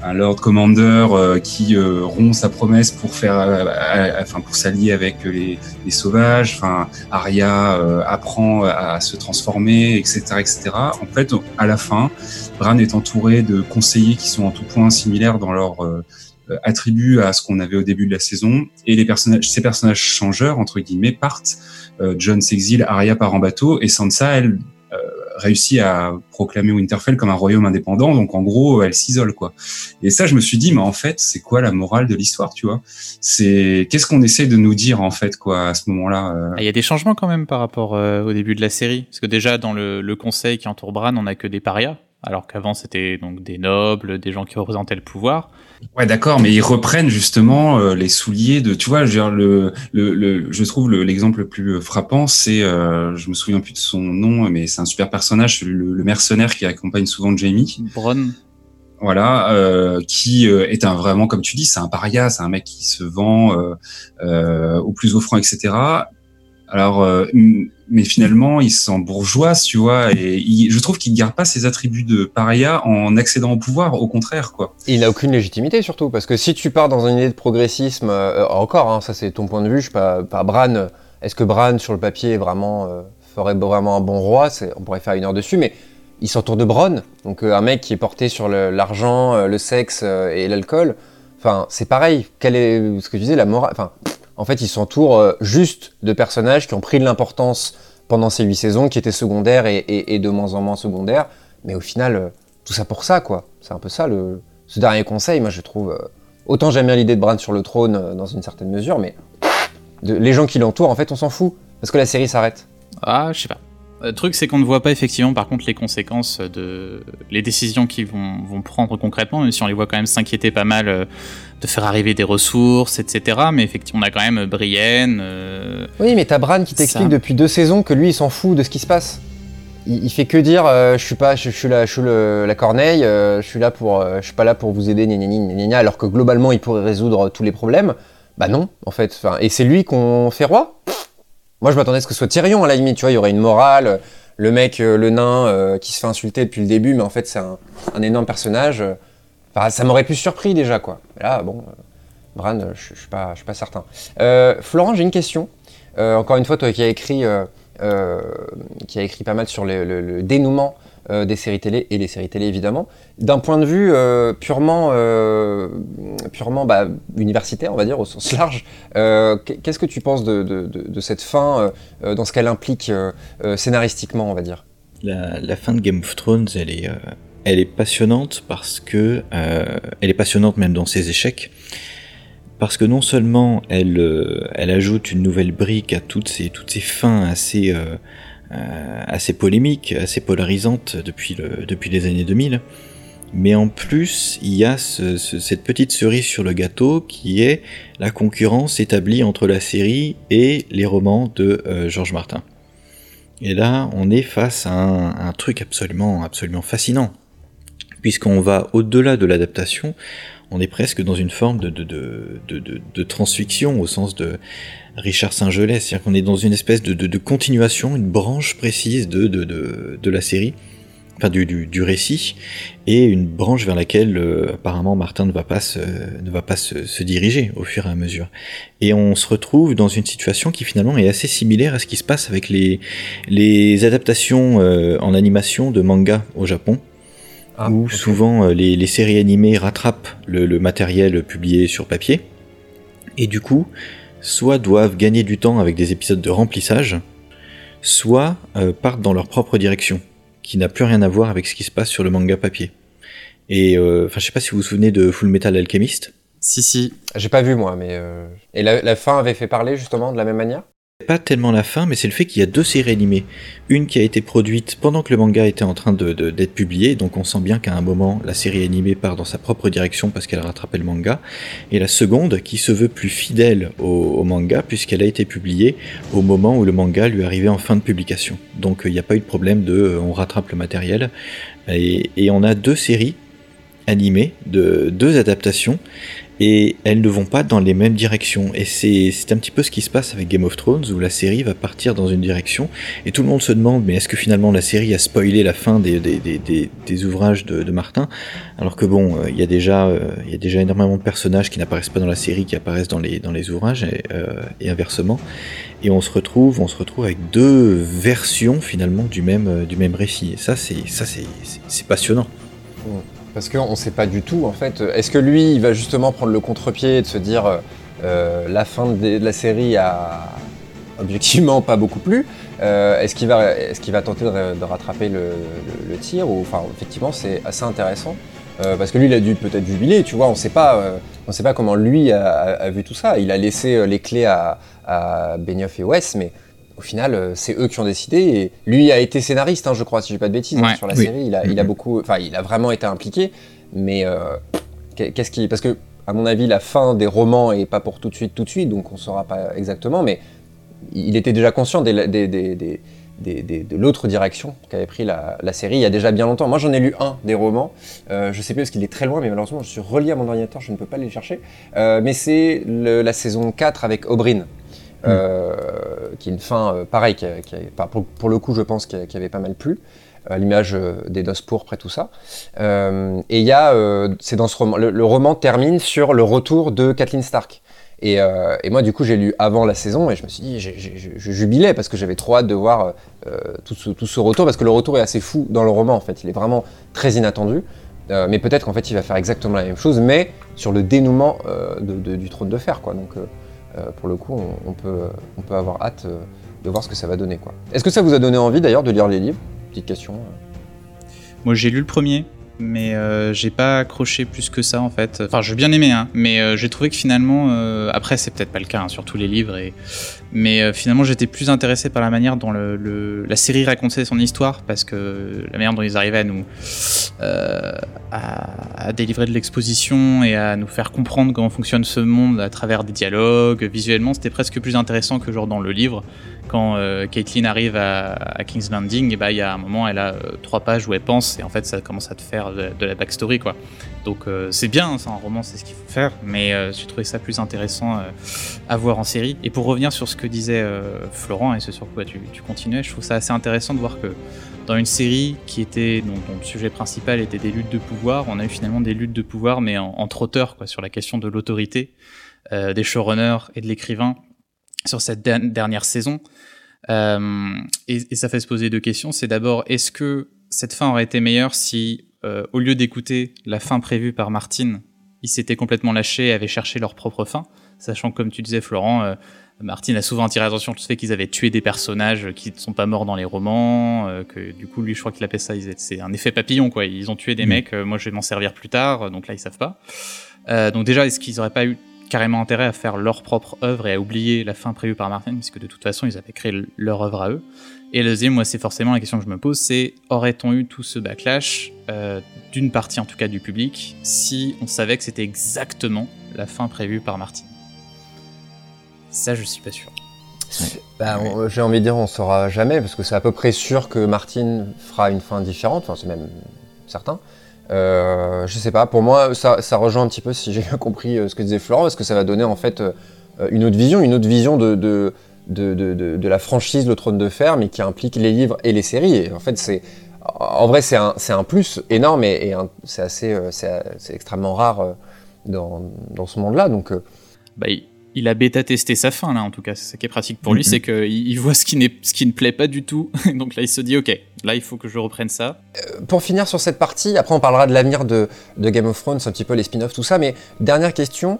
un Lord Commander euh, qui euh, rompt sa promesse pour faire, euh, enfin pour s'allier avec les, les, sauvages. Enfin, Arya apprend à, se transformer, etc., etc. En fait, à la fin, Bran est entouré de conseillers qui sont en tout point similaires dans leur attributs à ce qu'on avait au début de la saison. Et les personnages, ces personnages changeurs entre guillemets partent. John s'exile, Arya part en bateau et Sansa, elle réussi à proclamer Winterfell comme un royaume indépendant. Donc en gros, elle s'isole quoi. Et ça, je me suis dit, mais en fait, c'est quoi la morale de l'histoire, tu vois? C'est qu'est-ce qu'on essaie de nous dire en fait quoi à ce moment-là euh? ah, Il y a des changements quand même par rapport euh, au début de la série, parce que déjà dans le, le conseil qui entoure Bran, on n'a que des parias alors qu'avant c'était donc des nobles, des gens qui représentaient le pouvoir. Ouais, d'accord, mais ils reprennent justement euh, les souliers de, tu vois, je, le, le, le, je trouve l'exemple le, plus frappant, c'est, euh, je me souviens plus de son nom, mais c'est un super personnage, le, mercenaire qui accompagne souvent Jamie. Bronn. Voilà, euh, qui euh, est un vraiment, comme tu dis, c'est un paria, c'est un mec qui se vend au plus offrant, etc. Alors, euh, mais finalement, il s'en bourgeoise, tu vois, et je trouve qu'il ne garde pas ses attributs de paria en accédant au pouvoir, au contraire, quoi. Il n'a aucune légitimité, surtout, parce que si tu pars dans une idée de progressisme, euh, encore, hein, ça c'est ton point de vue, je suis pas, pas Bran, est-ce que Bran, sur le papier, vraiment, euh, ferait vraiment un bon roi? On pourrait faire une heure dessus, mais il s'entoure de Bron, donc un mec qui est porté sur l'argent, le, sexe et l'alcool. Enfin, c'est pareil. Quel est ce que tu disais, la morale en fait, il s'entoure euh, juste de personnages qui ont pris de l'importance pendant ces huit saisons, qui étaient secondaires et, de moins en moins secondaires. Mais au final, euh, tout ça pour ça, quoi. C'est un peu ça, ce dernier conseil, moi, je trouve... Euh, autant j'aime bien l'idée de Bran sur le trône, dans une certaine mesure, mais Les gens qui l'entourent, en fait, on s'en fout. Parce que la série s'arrête. Ah, je sais pas. Le truc, c'est qu'on ne voit pas effectivement, par contre, les conséquences de les décisions qu'ils vont, prendre concrètement, même si on les voit quand même s'inquiéter pas mal de faire arriver des ressources, etc. Mais effectivement, on a quand même Brienne. Euh, oui, mais t'as Bran qui t'explique depuis deux saisons que lui, il s'en fout de ce qui se passe. Il, fait que dire, euh, je suis pas, je, suis là, je suis la Corneille, je suis là pour, je suis pas là pour vous aider, gna, alors que globalement, il pourrait résoudre tous les problèmes. Bah non, en fait. Et c'est lui qu'on fait roi moi, je m'attendais à ce que ce soit Tyrion, à la limite, tu vois, il y aurait une morale, le mec, euh, le nain, euh, qui se fait insulter depuis le début, mais en fait, c'est un, énorme personnage. Enfin, ça m'aurait plus surpris déjà, quoi. Là, bon, euh, Bran, je suis pas, pas certain. Florent, j'ai une question. encore une fois, toi qui as écrit, qui a écrit pas mal sur le dénouement euh, des séries télé et les séries télé évidemment. D'un point de vue euh, purement, euh, purement bah, universitaire, on va dire au sens large, qu'est-ce que tu penses de, cette fin dans ce qu'elle implique scénaristiquement, on va dire? La, fin de Game of Thrones, elle est, elle est passionnante parce que elle est passionnante même dans ses échecs parce que non seulement elle, elle ajoute une nouvelle brique à toutes ces, fins assez, euh, assez polémique, assez polarisante depuis, le, depuis les années 2000. Mais en plus, il y a cette petite cerise sur le gâteau qui est la concurrence établie entre la série et les romans de euh, Georges Martin. Et là, on est face à un, truc absolument, absolument fascinant, puisqu'on va au-delà de l'adaptation, on est presque dans une forme de, de, de, de transfiction au sens de Richard Saint-Gelais, c'est-à-dire qu'on est dans une espèce de, continuation, une branche précise de, la série, enfin du, du, récit, et une branche vers laquelle euh, apparemment Martin ne va pas, se, ne va pas se, diriger au fur et à mesure. Et on se retrouve dans une situation qui finalement est assez similaire à ce qui se passe avec les, les adaptations euh, en animation de manga au Japon. Ah, où souvent euh, les, les, séries animées rattrapent le, le matériel publié sur papier, et du coup, soit doivent gagner du temps avec des épisodes de remplissage, soit euh, partent dans leur propre direction, qui n'a plus rien à voir avec ce qui se passe sur le manga papier. Et euh, enfin, je sais pas si vous vous souvenez de Full Metal Alchemist. Si, si. J'ai pas vu moi, mais. Euh, et la, fin avait fait parler justement de la même manière? Pas tellement la fin, mais c'est le fait qu'il y a deux séries animées. Une qui a été produite pendant que le manga était en train d'être de, publié, donc on sent bien qu'à un moment la série animée part dans sa propre direction parce qu'elle a rattrapé le manga. Et la seconde qui se veut plus fidèle au, manga puisqu'elle a été publiée au moment où le manga lui arrivait en fin de publication. Donc il n'y a pas eu de problème de euh, on rattrape le matériel. Et, on a deux séries animées, de deux adaptations et elles ne vont pas dans les mêmes directions. Et c'est un petit peu ce qui se passe avec Game of Thrones, où la série va partir dans une direction, et tout le monde se demande, mais est-ce que finalement la série a spoilé la fin des, des, des, des ouvrages de, Martin? Alors que bon, euh, il y, a déjà, euh, y a déjà énormément de personnages qui n'apparaissent pas dans la série, qui apparaissent dans les, dans les ouvrages, et, euh, inversement. Et on se retrouve, on se retrouve avec deux versions finalement du même, du même récit. Et ça, c'est passionnant. Parce qu'on ne sait pas du tout, en fait. Est-ce que lui, il va justement prendre le contre-pied et de se dire euh, euh, la fin de, la série a objectivement pas beaucoup plu euh, Est-ce qu'il va, est va tenter de, rattraper le, tir Enfin, effectivement, c'est assez intéressant. parce que lui, il a dû peut-être jubiler, tu vois. On ne sait pas comment lui a, vu tout ça. Il a laissé les clés à, à Benioff et Wes, mais au final, euh, c'est eux qui ont décidé. Et lui a été scénariste, hein, je crois, si j'ai pas de bêtises, hein, sur la série. Il a, il a beaucoup, enfin, il a vraiment été impliqué. Mais euh, qu'est-ce qui, parce que à mon avis, la fin des romans est pas pour tout de suite, tout de suite, donc on saura pas exactement. Mais il était déjà conscient des, des, des, de l'autre direction qu'avait pris la, série il y a déjà bien longtemps. Moi, j'en ai lu un des romans. Euh, je sais plus parce qu'il est très loin, mais malheureusement, je suis relié à mon ordinateur, je ne peux pas les chercher. mais c'est la saison 4 avec Oberyn. Euh, qui est une fin euh, pareille, qui, pour, le coup, je pense, qui, avait pas mal plu à l'image euh, des noces pourpres et tout ça. et il y a, c'est dans ce roman, le, roman termine sur le retour de Kathleen Stark. Et, moi, du coup, j'ai lu avant la saison et je me suis dit, je jubilais parce que j'avais trop hâte de voir tout, ce, retour, parce que le retour est assez fou dans le roman, en fait. Il est vraiment très inattendu. mais peut-être qu'en fait, il va faire exactement la même chose, mais sur le dénouement du trône de fer, quoi. Donc, pour le coup, on, peut, avoir hâte euh, de voir ce que ça va donner. Quoi. Est-ce que ça vous a donné envie d'ailleurs de lire les livres? Petite question. Moi j'ai lu le premier. mais euh, j'ai pas accroché plus que ça en fait. Enfin, j'ai bien aimé, hein, mais euh, j'ai trouvé que finalement, euh, après c'est peut-être pas le cas hein, sur tous les livres, et... mais finalement j'étais plus intéressé par la manière dont la série racontait son histoire, parce que la manière dont ils arrivaient à nous à, délivrer de l'exposition et à nous faire comprendre comment fonctionne ce monde à travers des dialogues, visuellement, c'était presque plus intéressant que genre dans le livre quand euh, arrive à, King's Landing, bah, il y a un moment, elle a euh, trois pages où elle pense, et en fait, ça commence à te faire de, la backstory, quoi. Donc, euh, c'est bien, c'est un roman, c'est ce qu'il faut faire, mais j'ai trouvé ça plus intéressant à voir en série. Et pour revenir sur ce que disait Florent, et ce sur quoi tu, tu, continuais, je trouve ça assez intéressant de voir que dans une série qui était, dont, le sujet principal était des luttes de pouvoir, on a eu finalement des luttes de pouvoir, mais entre auteurs, sur la question de l'autorité, des showrunners et de l'écrivain sur cette dernière saison. Euh, et, ça fait se poser deux questions. C'est d'abord, est-ce que cette fin aurait été meilleure si, euh, au lieu d'écouter la fin prévue par Martine, ils s'étaient complètement lâchés et avaient cherché leur propre fin Sachant que, comme tu disais, Florent, euh, Martine a souvent attiré l'attention sur le fait qu'ils avaient tué des personnages qui ne sont pas morts dans les romans, que du coup, lui, je crois qu'il appelle ça, c'est un effet papillon, quoi. Ils ont tué des mm. mecs, moi je vais m'en servir plus tard, donc là, ils savent pas. donc déjà, est-ce qu'ils n'auraient pas eu carrément intérêt à faire leur propre œuvre et à oublier la fin prévue par Martin, puisque de toute façon, ils avaient créé leur œuvre à eux. Et le deuxième, moi, c'est forcément la question que je me pose, c'est aurait-on eu tout ce backlash, euh, d'une partie en tout cas du public, si on savait que c'était exactement la fin prévue par Martin Ça, je suis pas sûr. Bah, j'ai envie de dire, on saura jamais, parce que c'est à peu près sûr que Martin fera une fin différente, enfin, c'est même certain. Euh, je sais pas, pour moi, ça, ça, rejoint un petit peu, si j'ai bien compris euh, ce que disait Florent, parce que ça va donner en fait euh, une autre vision, une autre vision de, de, de, de, de la franchise Le Trône de Fer, mais qui implique les livres et les séries. Et en fait, c'est. En vrai, c'est un, un, plus énorme et, et c'est assez, c'est extrêmement rare dans, dans ce monde-là. Donc, bah, il a bêta testé sa fin là en tout cas c'est ça qui est pratique pour lui mhm. c'est qu'il il voit ce qui, ce qui ne plaît pas du tout donc là il se dit ok là il faut que je reprenne ça euh, pour finir sur cette partie après on parlera de l'avenir de, Game of Thrones un petit peu les spin-offs tout ça mais dernière question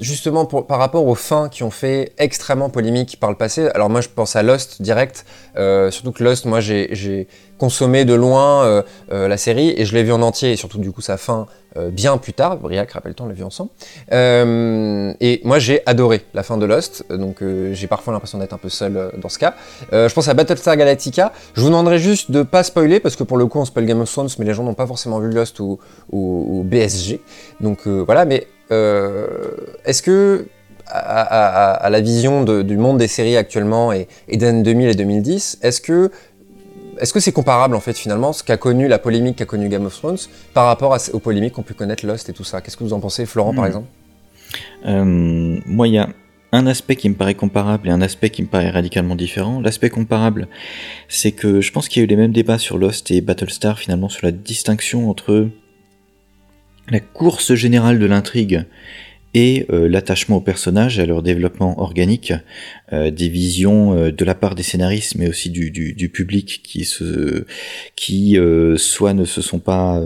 euh, justement par rapport aux fins qui ont fait extrêmement polémique par le passé alors moi je pense à Lost direct euh, surtout que Lost moi j'ai consommé de loin la série et je l'ai vu en entier et surtout du coup sa fin euh, bien plus tard. Briac, rappelle-t-on, on l'a vu ensemble. Euh, et moi, j'ai adoré la fin de Lost, donc euh, j'ai parfois l'impression d'être un peu seul dans ce cas. je pense à Battlestar Galactica. Je vous demanderai juste de pas spoiler, parce que pour le coup, on spoil Game of Thrones, mais les gens n'ont pas forcément vu Lost ou, ou, BSG. Donc voilà, mais est-ce que à, la vision du monde des séries actuellement et, et d'années 2000 et 2010, est-ce que est-ce que c'est comparable en fait finalement ce qu'a connu la polémique qu'a connu Game of Thrones par rapport aux polémiques qu'on peut connaître Lost et tout ça? Qu'est-ce que vous en pensez, Florent par hmm. exemple? Euh, Moi, il y a un aspect qui me paraît comparable et un aspect qui me paraît radicalement différent. L'aspect comparable, c'est que je pense qu'il y a eu les mêmes débats sur Lost et Battlestar finalement sur la distinction entre la course générale de l'intrigue et euh, l'attachement aux personnages, à leur développement organique, euh, des visions euh, de la part des scénaristes, mais aussi du, public qui qui soit ne se sont pas,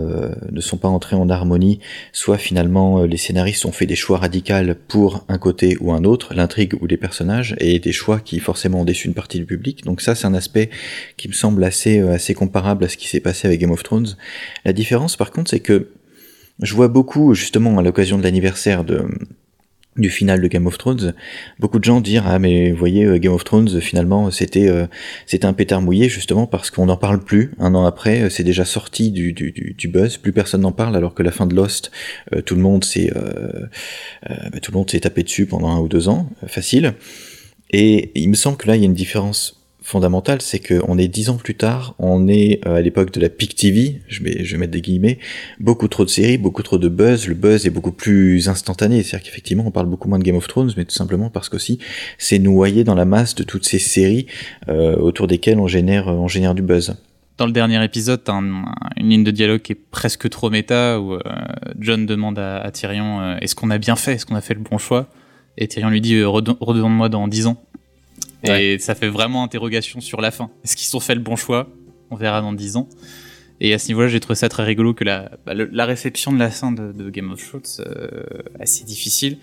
ne sont pas entrés en harmonie, soit finalement les scénaristes ont fait des choix radicaux pour un côté ou un autre, l'intrigue ou les personnages, et des choix qui forcément ont déçu une partie du public. Donc ça, c'est un aspect qui me semble assez, assez comparable à ce qui s'est passé avec Game of Thrones. La différence, par contre, c'est que je vois beaucoup, justement, à l'occasion de l'anniversaire de du final de Game of Thrones, beaucoup de gens dire ah mais voyez euh, Game of Thrones finalement c'était euh, c'était un pétard mouillé justement parce qu'on n'en parle plus. Un an après euh, c'est déjà sorti du, du, du, buzz. Plus personne n'en parle alors que la fin de Lost tout le monde s'est bah, tout le monde s'est tapé dessus pendant un ou deux ans. Facile. Et il me semble que là il y a une différence fondamentale, c'est qu'on est dix ans plus tard, on est euh, à l'époque de la Peak TV, je vais, je vais mettre des guillemets, beaucoup trop de séries, beaucoup trop de buzz, le buzz est beaucoup plus instantané, c'est-à-dire qu'effectivement on parle beaucoup moins de Game of Thrones, mais tout simplement parce qu'aussi c'est noyé dans la masse de toutes ces séries euh, autour desquelles on génère, on génère du buzz. Dans le dernier épisode, t'as une ligne de dialogue qui est presque trop méta, où euh, John demande à, Tyrion est-ce qu'on a bien fait, est-ce qu'on a fait le bon choix? Et Tyrion lui dit redemande-moi dans dix ans. Et ça fait vraiment interrogation sur la fin. Est-ce qu'ils ont fait le bon choix? On verra dans 10 ans. Et à ce niveau-là, j'ai trouvé ça très rigolo que la, bah, la réception de la fin de, Game of Thrones, euh, assez difficile.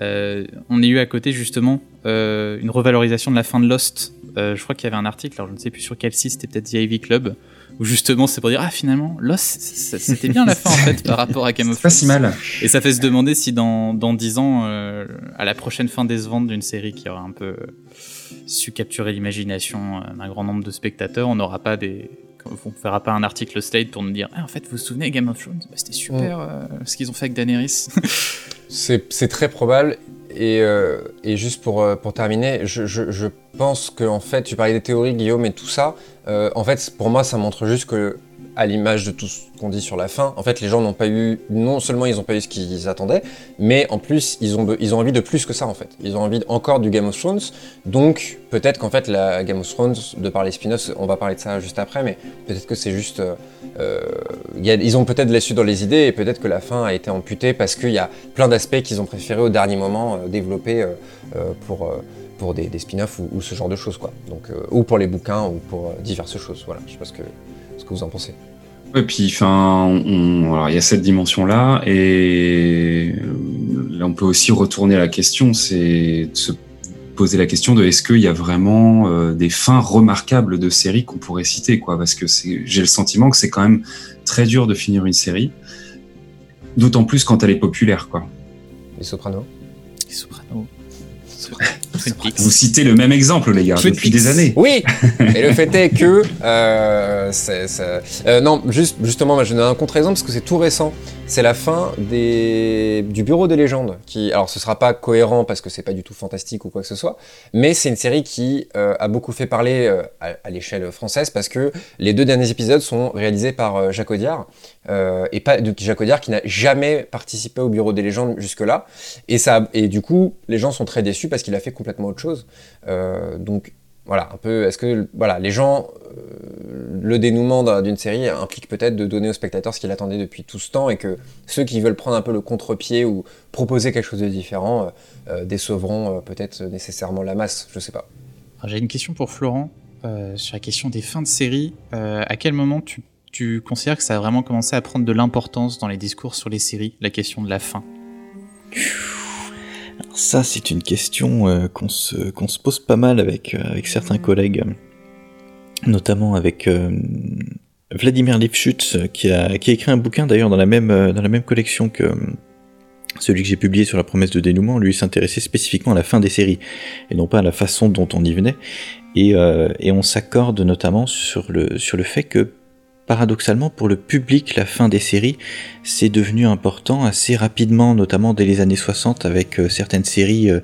Euh, on a eu à côté justement euh, une revalorisation de la fin de Lost. je crois qu'il y avait un article, alors je ne sais plus sur quel site, c'était peut-être The Ivy Club, Où justement, c'est pour dire, ah finalement, Lost, c'était bien la fin en fait par rapport à Game of Thrones. Pas si mal. Et ça fait se demander si dans, dans 10 ans, euh, à la prochaine fin des ventes d'une série qui aura un peu su capturer l'imagination d'un grand nombre de spectateurs, on n'aura pas des. On ne fera pas un article Slate pour nous dire ah, en fait, vous vous souvenez, Game of Thrones? Bah, C'était super euh, ce qu'ils ont fait avec Daenerys. c'est très probable. Et, euh, et, juste pour, euh, pour terminer, je, je, je pense que en fait, tu parlais des théories, Guillaume, et tout ça. Euh, en fait, pour moi, ça montre juste que à l'image de tout ce qu'on dit sur la fin, en fait, les gens n'ont pas eu, non seulement ils n'ont pas eu ce qu'ils attendaient, mais en plus, ils ont, ils ont envie de plus que ça, en fait. Ils ont envie encore du Game of Thrones. Donc, peut-être qu'en fait, la Game of Thrones, de par les spin-offs, on va parler de ça juste après, mais peut-être que c'est juste. Euh, a, ils ont peut-être laissé dans les idées, et peut-être que la fin a été amputée parce qu'il y a plein d'aspects qu'ils ont préféré au dernier moment euh, développer euh, euh pour. Euh, pour des, spin-offs ou, ce genre de choses quoi. Donc, euh, ou pour les bouquins ou pour diverses choses. Voilà, je sais pas ce que, ce que vous en pensez. Et puis, enfin, il y a cette dimension-là, et là, on peut aussi retourner à la question, c'est de se poser la question de est-ce qu'il y a vraiment euh, des fins remarquables de séries qu'on pourrait citer, quoi, parce que j'ai le sentiment que c'est quand même très dur de finir une série, d'autant plus quand elle est populaire, quoi. Les Sopranos. Les Sopranos. Vous citez le même exemple, les gars, depuis des années. Oui, et le fait est que. Euh, euh, non, juste, justement, je donne un contre-exemple parce que c'est tout récent. C'est la fin des, du Bureau des légendes. Qui, alors, ce sera pas cohérent parce que c'est pas du tout fantastique ou quoi que ce soit, mais c'est une série qui euh, a beaucoup fait parler euh, à, à l'échelle française parce que les deux derniers épisodes sont réalisés par euh, Jacques Audiard. Et pas de Jacques qui n'a jamais participé au Bureau des légendes jusque-là. Et, ça, et du coup, les gens sont très déçus parce qu'il a fait complètement autre chose. donc, voilà, un peu, est-ce que voilà, les gens, euh, le dénouement d'une série implique peut-être de donner au spectateur ce qu'il attendait depuis tout ce temps et que ceux qui veulent prendre un peu le contre-pied ou proposer quelque chose de différent euh, euh, décevront euh, peut-être nécessairement la masse, je sais pas. J'ai une question pour Florent euh, sur la question des fins de série. à quel moment tu, tu considères que ça a vraiment commencé à prendre de l'importance dans les discours sur les séries, la question de la fin? Alors ça, c'est une question euh, qu'on se, se pose pas mal avec, euh, avec certains collègues, notamment avec euh, Vladimir Lifshutz, qui a, qui a écrit un bouquin d'ailleurs dans, la même, dans la même collection que celui que j'ai publié sur la promesse de dénouement. Lui s'intéressait spécifiquement à la fin des séries, et non pas à la façon dont on y venait. Et, et on s'accorde notamment sur le, sur le fait que paradoxalement, pour le public, la fin des séries, c'est devenu important assez rapidement, notamment dès les années 60, avec euh, certaines séries, euh,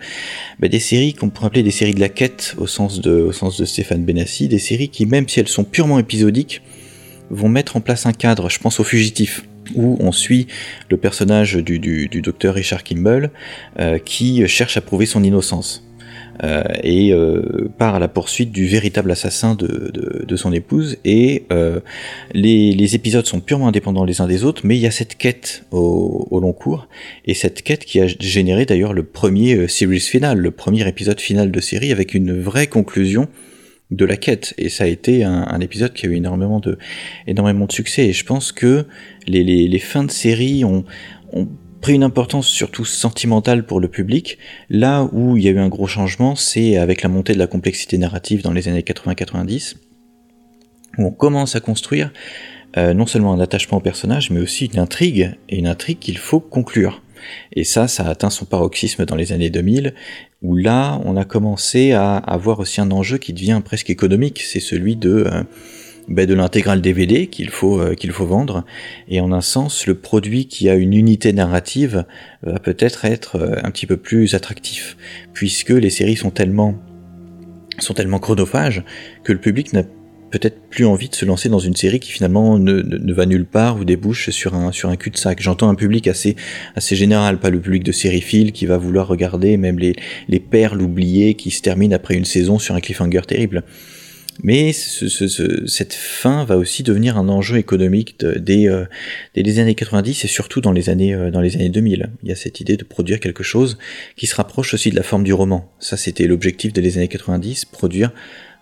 bah, des séries qu'on pourrait appeler des séries de la quête, au sens de, au sens de Stéphane Benassi, des séries qui, même si elles sont purement épisodiques, vont mettre en place un cadre. Je pense aux fugitifs où on suit le personnage du docteur Richard Kimball euh, qui cherche à prouver son innocence. Euh, et euh, la poursuite du véritable assassin de, de, de son épouse. Et euh, les, les, épisodes sont purement indépendants les uns des autres, mais il y a cette quête au, au long cours, et cette quête qui a généré d'ailleurs le premier series final, le premier épisode final de série, avec une vraie conclusion de la quête. Et ça a été un, un, épisode qui a eu énormément de énormément de succès. Et je pense que les, les, les fins de série ont, ont pris une importance surtout sentimentale pour le public. Là où il y a eu un gros changement, c'est avec la montée de la complexité narrative dans les années 80-90, où on commence à construire euh, non seulement un attachement au personnage, mais aussi une intrigue, et une intrigue qu'il faut conclure. Et ça, ça a atteint son paroxysme dans les années 2000, où là, on a commencé à avoir aussi un enjeu qui devient presque économique, c'est celui de... Euh, ben, de l'intégrale DVD qu'il faut euh, qu'il faut vendre et en un sens le produit qui a une unité narrative va peut-être être euh, un petit peu plus attractif puisque les séries sont tellement sont tellement chronophages que le public n'a peut-être plus envie de se lancer dans une série qui finalement ne, ne, va nulle part ou débouche sur un sur un cul-de-sac. J'entends un public assez assez général, pas le public de sériephile qui va vouloir regarder même les les perles oubliées qui se terminent après une saison sur un cliffhanger terrible. Mais ce, ce, ce, cette fin va aussi devenir un enjeu économique de, dès, euh, dès, les années 90 et surtout dans les années, euh, dans les années 2000. Il y a cette idée de produire quelque chose qui se rapproche aussi de la forme du roman. Ça, c'était l'objectif des années 90, produire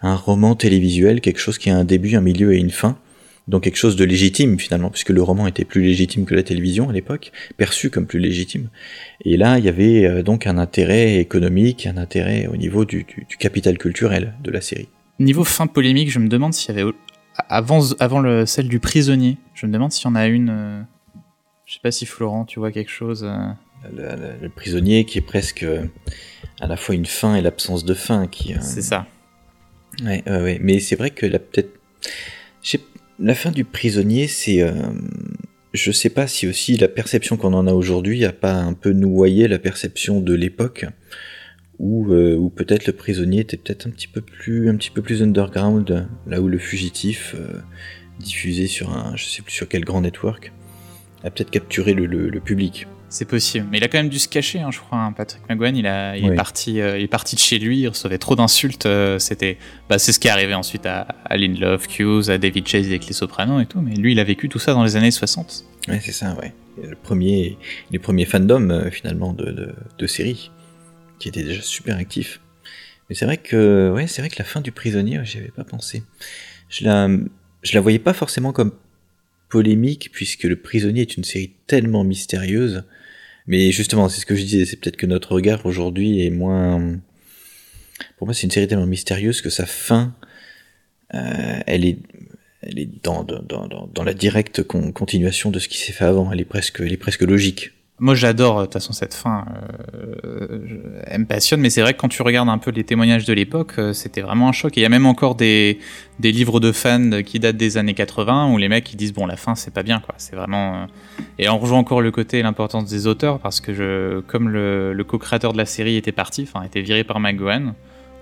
un roman télévisuel, quelque chose qui a un début, un milieu et une fin. Donc quelque chose de légitime finalement, puisque le roman était plus légitime que la télévision à l'époque, perçu comme plus légitime. Et là, il y avait euh, donc un intérêt économique, un intérêt au niveau du, du, du capital culturel de la série. Niveau fin polémique, je me demande s'il y avait avant, avant le, celle du prisonnier. Je me demande s'il y en a une. Euh, je sais pas si Florent, tu vois quelque chose. Euh. Le, prisonnier qui est presque à la fois une fin et l'absence de fin. qui. C'est ça. Ouais, ouais, mais c'est vrai que la peut-être. La fin du prisonnier, c'est. Je sais pas si aussi la perception qu'on en a aujourd'hui a pas un peu noyé la perception de l'époque ou euh, peut-être le prisonnier était peut-être un petit peu plus un petit peu plus underground là où le fugitif euh, diffusé sur un je sais plus sur quel grand network a peut-être capturé le, public. C'est possible. Mais il a quand même dû se cacher hein, je crois hein. Patrick McGowan il a il est parti euh, il est parti de chez lui il recevait trop d'insultes c'était bah, c'est ce qui est arrivé ensuite à, à Love Hughes à David Chase avec les Sopranos et tout mais lui il a vécu tout ça dans les années 60 ouais c'est ça ouais. Le premier les premiers fandoms finalement de, de, de séries qui était déjà super actif. Mais c'est vrai que, ouais, c'est vrai que la fin du prisonnier, j'y avais pas pensé. Je la, je la voyais pas forcément comme polémique, puisque le prisonnier est une série tellement mystérieuse. Mais justement, c'est ce que je disais, c'est peut-être que notre regard aujourd'hui est moins. Pour moi, c'est une série tellement mystérieuse que sa fin, euh, elle est, elle est dans, dans, dans, dans la directe continuation de ce qui s'est fait avant. Elle est presque, elle est presque logique. Moi, j'adore de toute façon cette fin. Euh, elle me passionne, mais c'est vrai que quand tu regardes un peu les témoignages de l'époque, euh, c'était vraiment un choc. Et il y a même encore des, des livres de fans qui datent des années 80 où les mecs ils disent bon la fin c'est pas bien quoi. C'est vraiment euh, et on rejoint encore le côté l'importance des auteurs parce que je comme le, le co-créateur de la série était parti, enfin était viré par McGowan.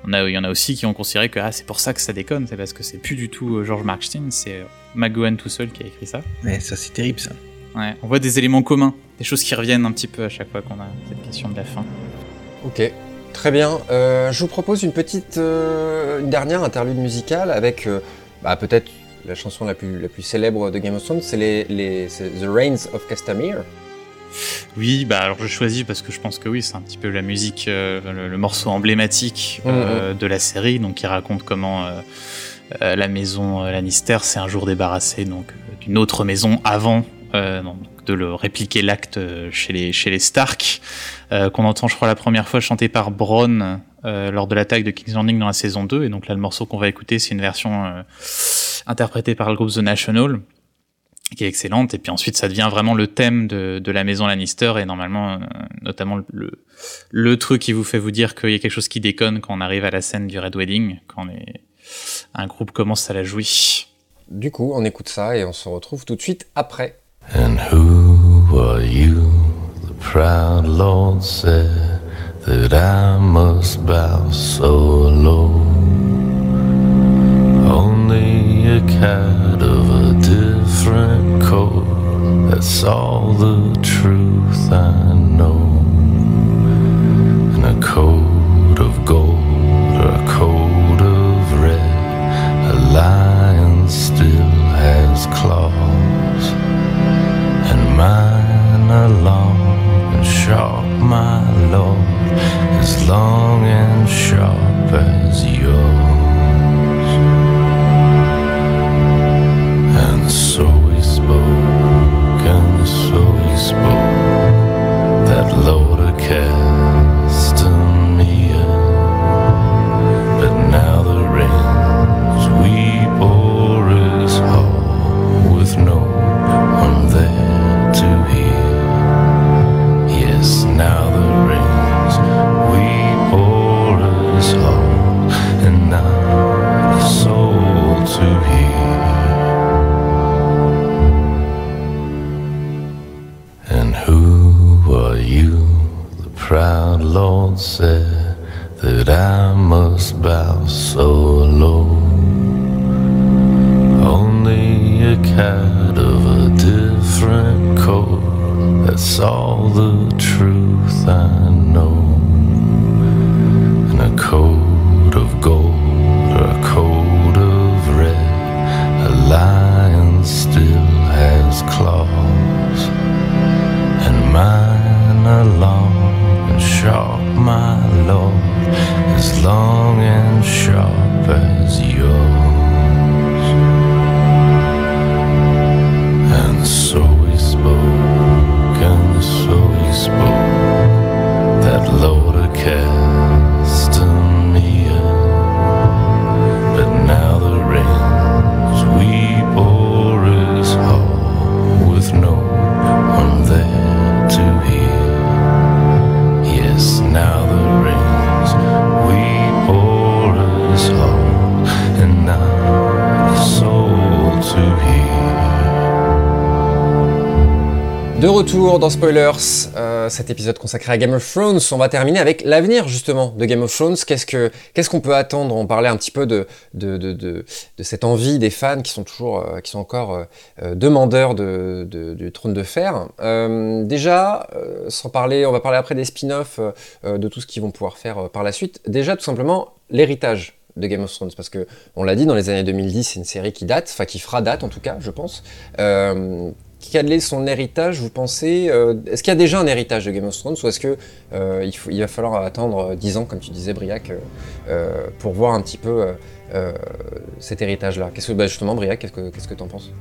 On a, il y en a aussi qui ont considéré que ah, c'est pour ça que ça déconne, c'est parce que c'est plus du tout George Martin, c'est McGowan tout seul qui a écrit ça. Mais ça c'est terrible ça. Ouais, on voit des éléments communs, des choses qui reviennent un petit peu à chaque fois qu'on a cette question de la fin. Ok, très bien. Euh, je vous propose une petite, euh, une dernière interlude musicale avec euh, bah, peut-être la chanson la plus, la plus célèbre de Game of Thrones, c'est les, les The Reigns of Castamere. Oui, bah alors je choisis parce que je pense que oui, c'est un petit peu la musique, le, morceau emblématique mm-hmm. de la série, donc qui raconte comment la maison Lannister s'est un jour débarrassée donc d'une autre maison avant de le répliquer l'acte chez les, chez les Stark, euh, qu'on entend, je crois, la première fois chanté par Bronn euh, lors de l'attaque de King's Landing dans la saison 2. Et donc là, le morceau qu'on va écouter, c'est une version interprétée par le groupe The National, qui est excellente. Et puis ensuite, ça devient vraiment le thème de, de la maison Lannister et normalement, notamment le, le truc qui vous fait vous dire qu'il y a quelque chose qui déconne quand on arrive à la scène du Red Wedding, quand un groupe commence à la jouer. Du coup, on écoute ça et on se retrouve tout de suite après. And who are you? The proud Lord said that I must bow so low. Only a cat of a different coat, that's all the truth I know. And a coat of gold or a coat of red, a lion still has claws long and sharp, my lord, as long and sharp Dans Spoilers, euh, cet épisode consacré à Game of Thrones, on va terminer avec l'avenir justement de Game of Thrones. Qu'est-ce que qu'est-ce qu'on peut attendre? On parlait un petit peu de de, de, de, cette envie des fans qui sont toujours euh, qui sont encore euh, demandeurs de, du trône de fer. Déjà, sans parler, on va parler après des spin-offs, de tout ce qu'ils vont pouvoir faire par la suite. Déjà, tout simplement l'héritage de Game of Thrones parce que on l'a dit dans les années 2010 c'est une série qui date enfin qui fera date en tout cas je pense quel est son héritage, vous pensez euh, Est-ce qu'il y a déjà un héritage de Game of Thrones ou est-ce que euh, il, va falloir attendre 10 ans, comme tu disais, Briac, euh, pour voir un petit peu cet héritage-là? Que, bah justement, Briac, qu'est-ce que que t'en penses?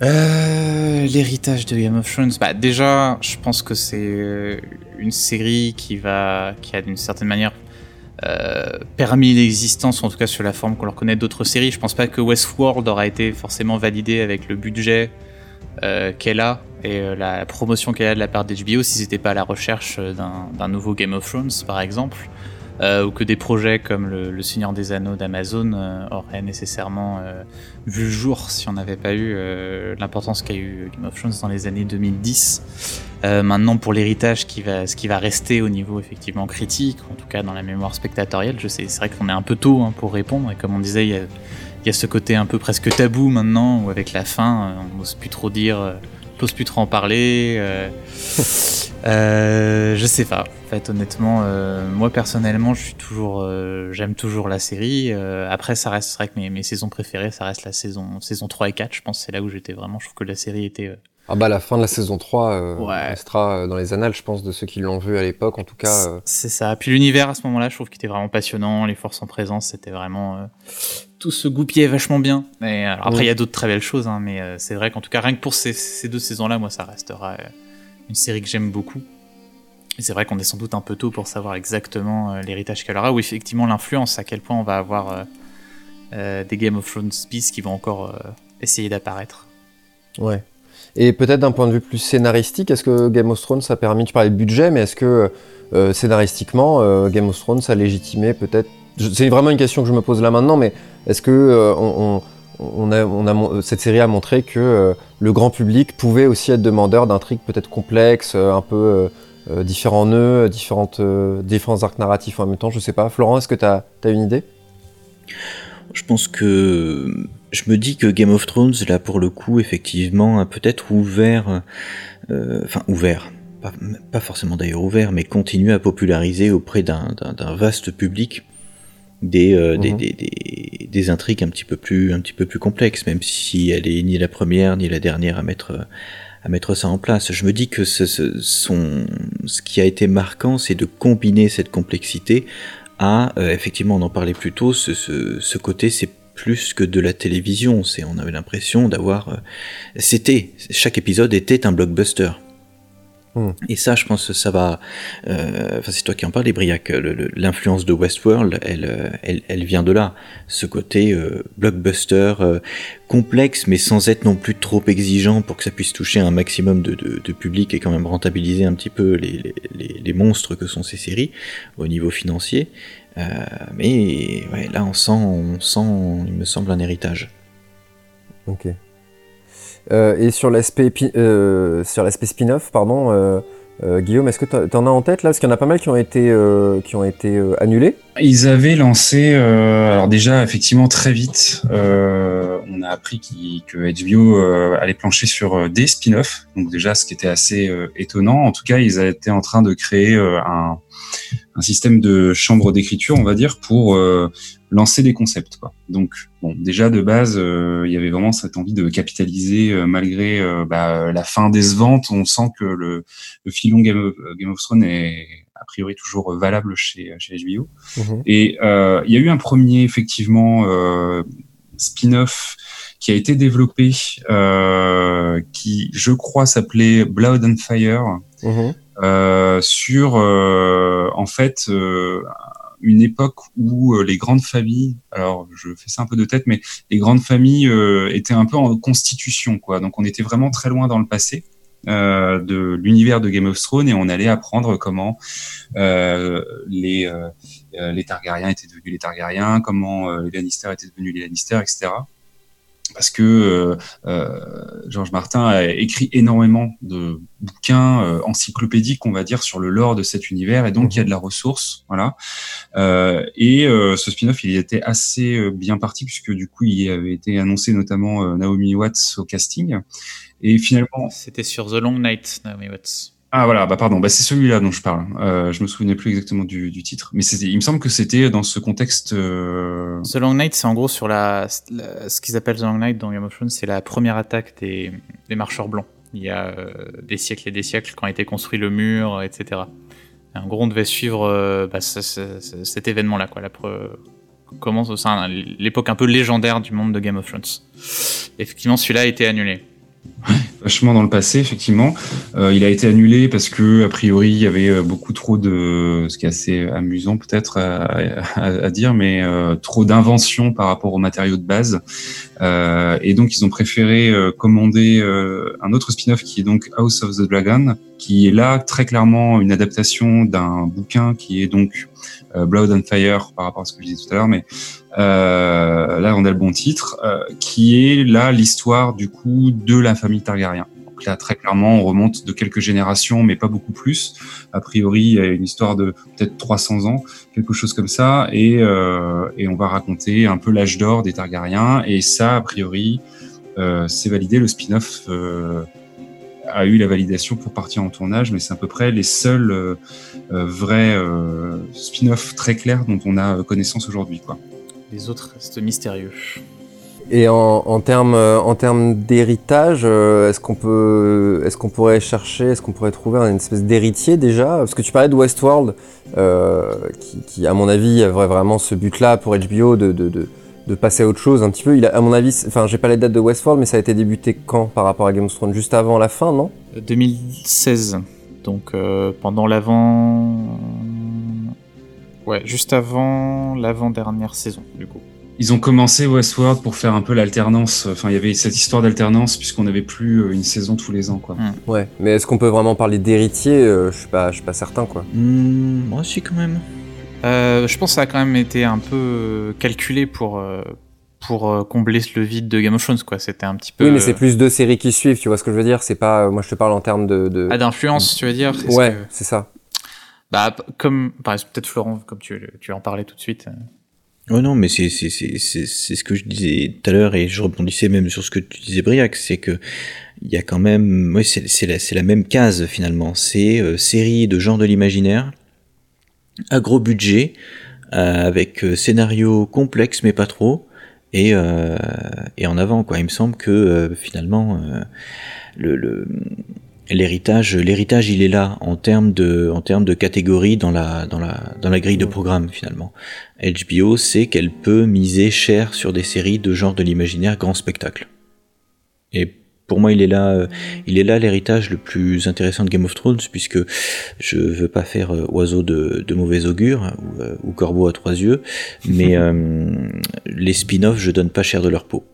L'héritage de Game of Thrones, bah déjà, je pense que c'est une série qui va, qui a d'une certaine manière euh, permis l'existence, en tout cas sur la forme qu'on leur connaît d'autres séries. Je pense pas que Westworld aura été forcément validé avec le budget euh, qu'elle a et euh, la promotion qu'elle a de la part d'HBO si c'était pas à la recherche euh, d'un nouveau Game of Thrones par exemple ou que des projets comme le, Seigneur des Anneaux d'Amazon auraient nécessairement vu le jour si on n'avait pas eu l'importance qu'a eu Game of Thrones dans les années 2010. maintenant pour l'héritage qui va, ce qui va rester au niveau effectivement critique, en tout cas dans la mémoire spectatorielle, je sais, c'est vrai qu'on est un peu tôt hein, pour répondre et comme on disait, il y a y a ce côté un peu presque tabou maintenant, où avec la fin, euh, on n'ose plus trop dire, euh, on n'ose plus trop en parler. Euh, euh, je sais pas. En fait, honnêtement, euh, moi personnellement, je suis toujours, euh, j'aime toujours la série. après, ça reste, c'est vrai que mes, mes, saisons préférées, ça reste la saison, saison 3 et 4. Je pense c'est là où j'étais vraiment. Je trouve que la série était ah bah la fin de la saison 3 euh, ouais. restera dans les annales, je pense, de ceux qui l'ont vu à l'époque, en tout cas. Euh... C'est ça. Puis l'univers à ce moment-là, je trouve qu'il était vraiment passionnant. Les forces en présence, c'était vraiment euh, tout se goupillait vachement bien. Mais alors, après, il ouais. y a d'autres très belles choses, hein, mais euh, c'est vrai qu'en tout cas, rien que pour ces, ces deux saisons-là, moi, ça restera euh, une série que j'aime beaucoup. Et c'est vrai qu'on est sans doute un peu tôt pour savoir exactement euh, l'héritage qu'elle aura, ou effectivement l'influence, à quel point on va avoir des Game of Thrones bis qui vont encore essayer d'apparaître. Ouais. Et peut-être d'un point de vue plus scénaristique, est-ce que Game of Thrones a permis, tu parlais de budget, mais est-ce que euh, scénaristiquement, euh, Game of Thrones a légitimé peut-être, c'est vraiment une question que je me pose là maintenant, mais est-ce que euh, on, a, cette série a montré que le grand public pouvait aussi être demandeur d'intrigues peut-être complexes, un peu différents nœuds, différentes, différents arcs narratifs en même temps, je sais pas. Florent, est-ce que tu as une idée? Je pense que je me dis que Game of Thrones, là pour le coup, effectivement, a peut-être ouvert, euh, enfin ouvert, pas, pas forcément d'ailleurs ouvert, mais continue à populariser auprès d'un vaste public des, euh, mmh. des, des, des, des, intrigues un petit peu plus un petit peu plus complexes, même si elle est ni la première ni la dernière à mettre à mettre ça en place. Je me dis que ce, ce, son, ce qui a été marquant, c'est de combiner cette complexité à, euh, effectivement, on en parlait plus tôt, ce, ce, ce côté, c'est plus que de la télévision. C'est, on avait l'impression d'avoir, euh, c'était, chaque épisode était un blockbuster. Mmh. Et ça, je pense que ça va. Euh, enfin, c'est toi qui en parles, Briac. L'influence de Westworld, elle, elle, elle, vient de là. Ce côté euh, blockbuster euh, complexe, mais sans être non plus trop exigeant pour que ça puisse toucher un maximum de, de, de public et quand même rentabiliser un petit peu les, les, les, monstres que sont ces séries au niveau financier. Euh, mais là, on sent, on sent, il me semble, un héritage. Ok. Euh, et sur l'aspect euh, sur spin-off, pardon, Guillaume, est-ce que tu en as en tête là? Parce qu'il y en a pas mal qui ont été, qui ont été annulés. Ils avaient lancé, alors déjà effectivement très vite, on a appris qu que HBO allait plancher sur des spin-offs. Donc déjà, ce qui était assez étonnant. En tout cas, ils étaient en train de créer un un système de chambre d'écriture, on va dire, pour euh, lancer des concepts. Quoi. Donc, bon, déjà de base, euh, il y avait vraiment cette envie de capitaliser euh, malgré euh, bah, la fin décevante. On sent que le, le filon Game of Thrones est a priori toujours valable chez, chez HBO. Mmh. Et il y a eu un premier, effectivement, spin-off qui a été développé, qui, je crois, s'appelait Blood and Fire. Mmh. Euh, sur euh, en fait euh, une époque où les grandes familles, alors je fais ça un peu de tête, mais les grandes familles étaient un peu en constitution, quoi. Donc on était vraiment très loin dans le passé. Euh, de l'univers de Game of Thrones et on allait apprendre comment euh, les, euh, les Targaryens étaient devenus les Targaryens, comment les Lannister étaient devenus les Lannister, etc. parce que Georges Martin a écrit énormément de bouquins encyclopédiques, on va dire, sur le lore de cet univers, et donc il y a de la ressource, voilà. et ce spin-off, il était assez bien parti puisque du coup, il avait été annoncé notamment Naomi Watts au casting, et finalement. C'était sur The Long Night, Naomi Watts. Ah voilà, bah pardon, bah c'est celui-là dont je parle. Euh, je me souvenais plus exactement du, du titre, mais il me semble que c'était dans ce contexte. Euh... The Long Night, c'est en gros sur la, ce qu'ils appellent The Long Night dans Game of Thrones, c'est la première attaque des, des marcheurs blancs. Il y a euh, des siècles et des siècles quand a été construit le mur, etc. Et en gros, on devait suivre euh, bah, cet événement-là, quoi. La comment l'époque un peu légendaire du monde de Game of Thrones. Effectivement, celui-là a été annulé vachement dans le passé, effectivement. Euh, il a été annulé parce que, a priori, il y avait euh, beaucoup trop de, ce qui est assez amusant peut-être à, dire, mais euh, trop d'inventions par rapport aux matériaux de base. et donc, ils ont préféré commander un autre spin-off qui est donc House of the Dragon, qui est là très clairement une adaptation d'un bouquin qui est donc Blood and Fire par rapport à ce que je disais tout à l'heure, mais là on a le bon titre, qui est là l'histoire du coup de la famille Targaryen. Donc là très clairement on remonte de quelques générations, mais pas beaucoup plus. A priori une histoire de peut-être 300 ans, quelque chose comme ça, et, euh, et on va raconter un peu l'âge d'or des Targaryens. Et ça a priori euh, c'est validé. Le spin-off euh, a eu la validation pour partir en tournage, mais c'est à peu près les seuls vrais spin-off très clairs dont on a connaissance aujourd'hui, les autres restent mystérieux. Et en, en termes en termes d'héritage, euh, est-ce qu'on peut, est-ce qu'on pourrait chercher, est-ce qu'on pourrait trouver une espèce d'héritier déjà? Parce que tu parlais de Westworld, euh, qui, à mon avis avait vraiment ce but-là pour HBO de, de, de, passer à autre chose un petit peu. Il a, à mon avis, enfin j'ai pas les dates de Westworld, mais ça a été débuté quand par rapport à Game of Thrones? Juste avant la fin, non? 2016. Donc euh, pendant l'avant Ouais, juste avant l'avant-dernière saison, du coup. Ils ont commencé Westworld pour faire un peu l'alternance. Enfin, il y avait cette histoire d'alternance puisqu'on n'avait plus euh, une saison tous les ans, quoi. Hmm. Ouais, mais est-ce qu'on peut vraiment parler d'héritier euh, Je suis pas, je suis pas certain, quoi. Hmm, moi aussi, quand même. Euh, je pense que ça a quand même été un peu calculé pour pour combler le vide de Game of Thrones, quoi. C'était un petit peu. Oui, mais c'est plus deux séries qui suivent. Tu vois ce que je veux dire? C'est pas. Moi, je te parle en termes de. de... Ah, d'influence, tu veux dire? Ouais, c'est ça. Bah, comme, par exemple, peut-être Florent, comme tu, tu en parlais tout de suite. Oh non, mais c'est ce que je disais tout à l'heure et je rebondissais même sur ce que tu disais Briac, c'est que il y a quand même, oui, c'est la même case finalement. C'est euh, série de genre de l'imaginaire, à gros budget, euh, avec euh, scénario complexe mais pas trop et et en avant quoi. Il me semble que finalement le, le l'héritage, l'héritage, il est là en termes de, en termes de catégorie dans la, dans la, dans la grille de programme finalement. HBO sait qu'elle peut miser cher sur des séries de genre de l'imaginaire grand spectacle. Et pour moi, il est là, euh, il est là l'héritage le plus intéressant de Game of Thrones, puisque je veux pas faire euh, oiseau de, de mauvais augure ou, euh, ou, corbeau à trois yeux, mais les spin-offs, je donne pas cher de leur peau.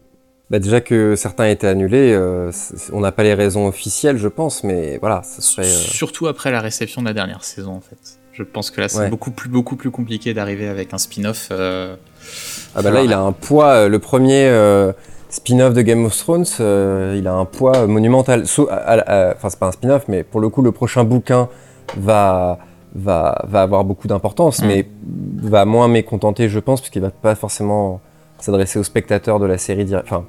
Bah déjà que certains étaient annulés, euh, on n'a pas les raisons officielles, je pense, mais voilà, ça serait. Euh... Surtout après la réception de la dernière saison, en fait. Je pense que là, c'est ouais. beaucoup plus beaucoup plus compliqué d'arriver avec un spin-off. Euh... Ah bah là, il a un poids. Le premier spin-off de Game of Thrones, il a un poids monumental. Enfin, c'est pas un spin-off, mais pour le coup, le prochain bouquin va va va avoir beaucoup d'importance, mm. mais va moins mécontenter, je pense, puisqu'il va pas forcément s'adresser aux spectateurs de la série. Enfin,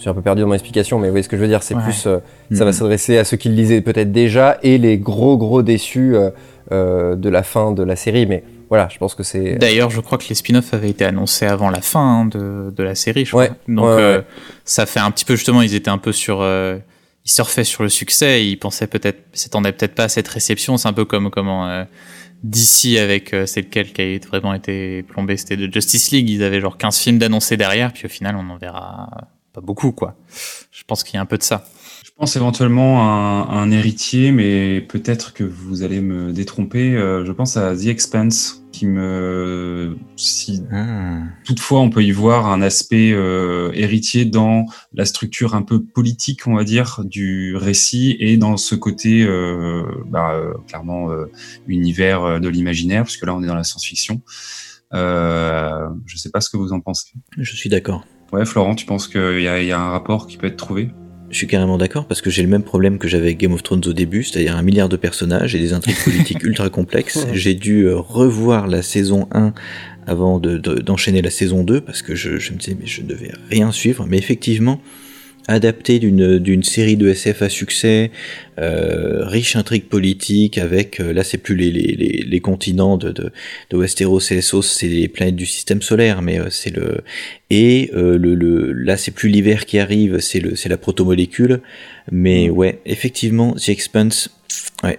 suis un peu perdu dans mon explication, mais vous voyez ce que je veux dire. C'est ouais. plus, euh, mmh. ça va s'adresser à ceux qui le lisaient peut-être déjà et les gros gros déçus euh, euh, de la fin de la série. Mais voilà, je pense que c'est. D'ailleurs, je crois que les spin-offs avaient été annoncés avant la fin hein, de, de, la série. Je crois. Ouais. Donc ouais, euh, ça fait un petit peu justement, ils étaient un peu sur. Euh, ils surfaient sur le succès. Ils pensaient peut-être, s'attendaient peut-être pas à cette réception. C'est un peu comme comment euh, d'ici avec euh, c'est lequel qui a vraiment été plombé c'était de Justice League ils avaient genre 15 films d'annoncés derrière puis au final on en verra pas beaucoup quoi. Je pense qu'il y a un peu de ça. Je pense éventuellement un, un héritier mais peut-être que vous allez me détromper. Euh, je pense à The Expanse qui me si ah. toutefois on peut y voir un aspect euh, héritier dans la structure un peu politique on va dire du récit et dans ce côté euh, bah, euh, clairement euh, univers de l'imaginaire puisque là on est dans la science-fiction. Euh, je sais pas ce que vous en pensez. Je suis d'accord Ouais, Florent, tu penses qu'il y, y, a un rapport qui peut être trouvé? Je suis carrément d'accord parce que j'ai le même problème que j'avais avec Game of Thrones au début, c'est-à-dire un milliard de personnages et des intrigues politiques ultra complexes. J'ai dû revoir la saison 1 avant d'enchaîner de, la saison 2 parce que je, je, me disais mais je ne devais rien suivre. Mais effectivement, adapté d'une série de SF à succès, euh, riche intrigue politique, avec, euh, là c'est plus les, les, les, continents de, de, de Westeros et Essos, c'est les planètes du système solaire, mais euh, c'est le... Et euh, le, le, là c'est plus l'hiver qui arrive, c'est la protomolécule, mais mm. ouais, effectivement, The Expanse, ouais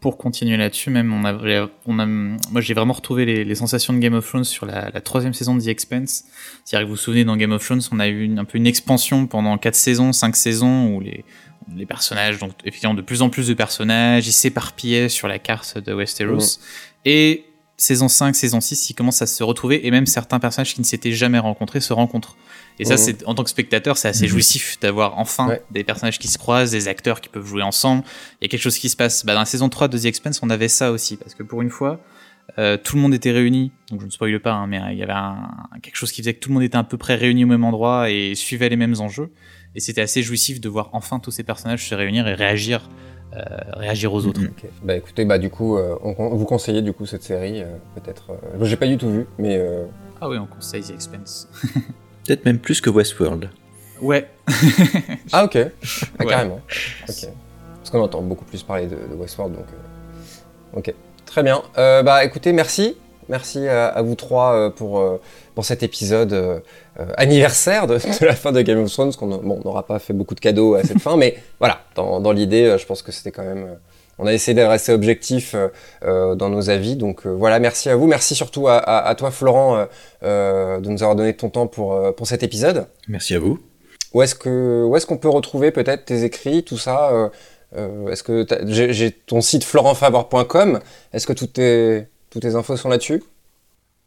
pour continuer là-dessus, même, on a, on a, moi j'ai vraiment retrouvé les, sensations de Game of Thrones sur la, troisième saison de The Expanse. C'est-à-dire que vous vous souvenez, dans Game of Thrones, on a eu un peu une expansion pendant 4 saisons, 5 saisons, où les, les personnages, donc effectivement de plus en plus de personnages, ils s'éparpillaient sur la carte de Westeros. Et saison 5, saison 6, ils commencent à se retrouver, et même certains personnages qui ne s'étaient jamais rencontrés se rencontrent. Et ça, c'est en tant que spectateur, c'est assez mhm. jouissif d'avoir enfin des personnages qui se croisent, des acteurs qui peuvent jouer ensemble. Il y a quelque chose qui se passe. Bah, dans la saison 3 de The Expanse, on avait ça aussi, parce que pour une fois, euh, tout le monde était réuni. Donc je ne spoile pas, hein, mais euh, il y avait un, quelque chose qui faisait que tout le monde était à peu près réuni au même endroit et suivait les mêmes enjeux. Et c'était assez jouissif de voir enfin tous ces personnages se réunir et réagir, euh, réagir aux autres. Bah écoutez, bah du coup, on, vous conseillez du coup cette série, peut-être. j'ai pas du tout vu, mais. Ah oui, on conseille The Expanse. Peut-être même plus que Westworld. Ouais. ah ok, ah, carrément. Parce qu'on entend beaucoup plus parler de, Westworld, donc... Euh, ok, très bien. Euh, bah écoutez, merci. Merci à, vous trois euh, pour, pour cet épisode anniversaire de, la fin de Game of Thrones. Qu'on bon, n'aura pas fait beaucoup de cadeaux à cette fin, mais voilà, dans, dans l'idée, je pense que c'était quand même on a essayé de rester objectif euh, euh, dans nos avis. Donc euh, voilà, merci à vous. Merci surtout à, toi, Florent, de nous avoir donné ton temps pour, pour cet épisode. Merci à vous. Où est-ce que où est-ce qu'on peut retrouver peut-être tes écrits, tout ça Est-ce que j'ai ton site florentfavor.com Est-ce que toutes tes, toutes tes infos sont là-dessus?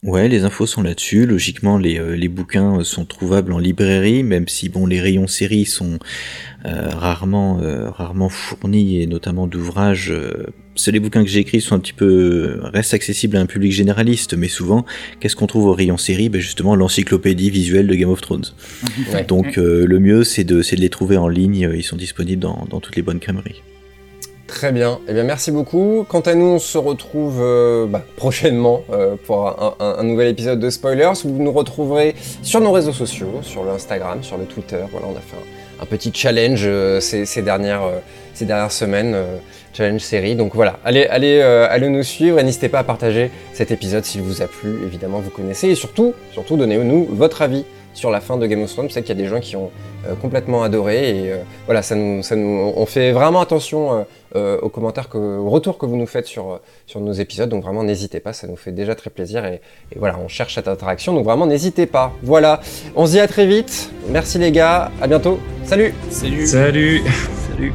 Ouais, les infos sont là-dessus. Logiquement, les, euh, les bouquins sont trouvables en librairie, même si bon, les rayons séries sont euh, rarement euh, rarement fournis et notamment d'ouvrages. Seuls les bouquins que j'ai écrits sont un petit peu restent accessibles à un public généraliste, mais souvent, qu'est-ce qu'on trouve au rayon séries ben justement l'encyclopédie visuelle de Game of Thrones. Donc le mieux, c'est de c'est de les trouver en ligne. Ils sont disponibles dans, dans toutes les bonnes crèmeries. Très bien. Eh bien, merci beaucoup. Quant à nous, on se retrouve euh, bah, prochainement euh, pour un, nouvel épisode de Spoilers. Vous nous retrouverez sur nos réseaux sociaux, sur le Instagram, sur le Twitter. Voilà, on a fait un, petit challenge euh, ces, dernières, semaines, challenge série. Donc voilà, allez, allez, allez nous suivre et n'hésitez pas à partager cet épisode s'il vous a plu. Évidemment, vous connaissez et surtout, surtout, donnez-nous votre avis sur la fin de Game of Thrones. Je sais qu'il y a des gens qui ont euh, complètement adoré et euh, voilà, ça nous, ça nous, on fait vraiment attention euh, aux commentaires, que, aux retours que vous nous faites sur, sur nos épisodes. Donc vraiment, n'hésitez pas, ça nous fait déjà très plaisir et, et voilà, on cherche cette interaction. Donc vraiment, n'hésitez pas. Voilà, on se dit à très vite. Merci les gars, à bientôt. Salut. Salut. Salut. Salut.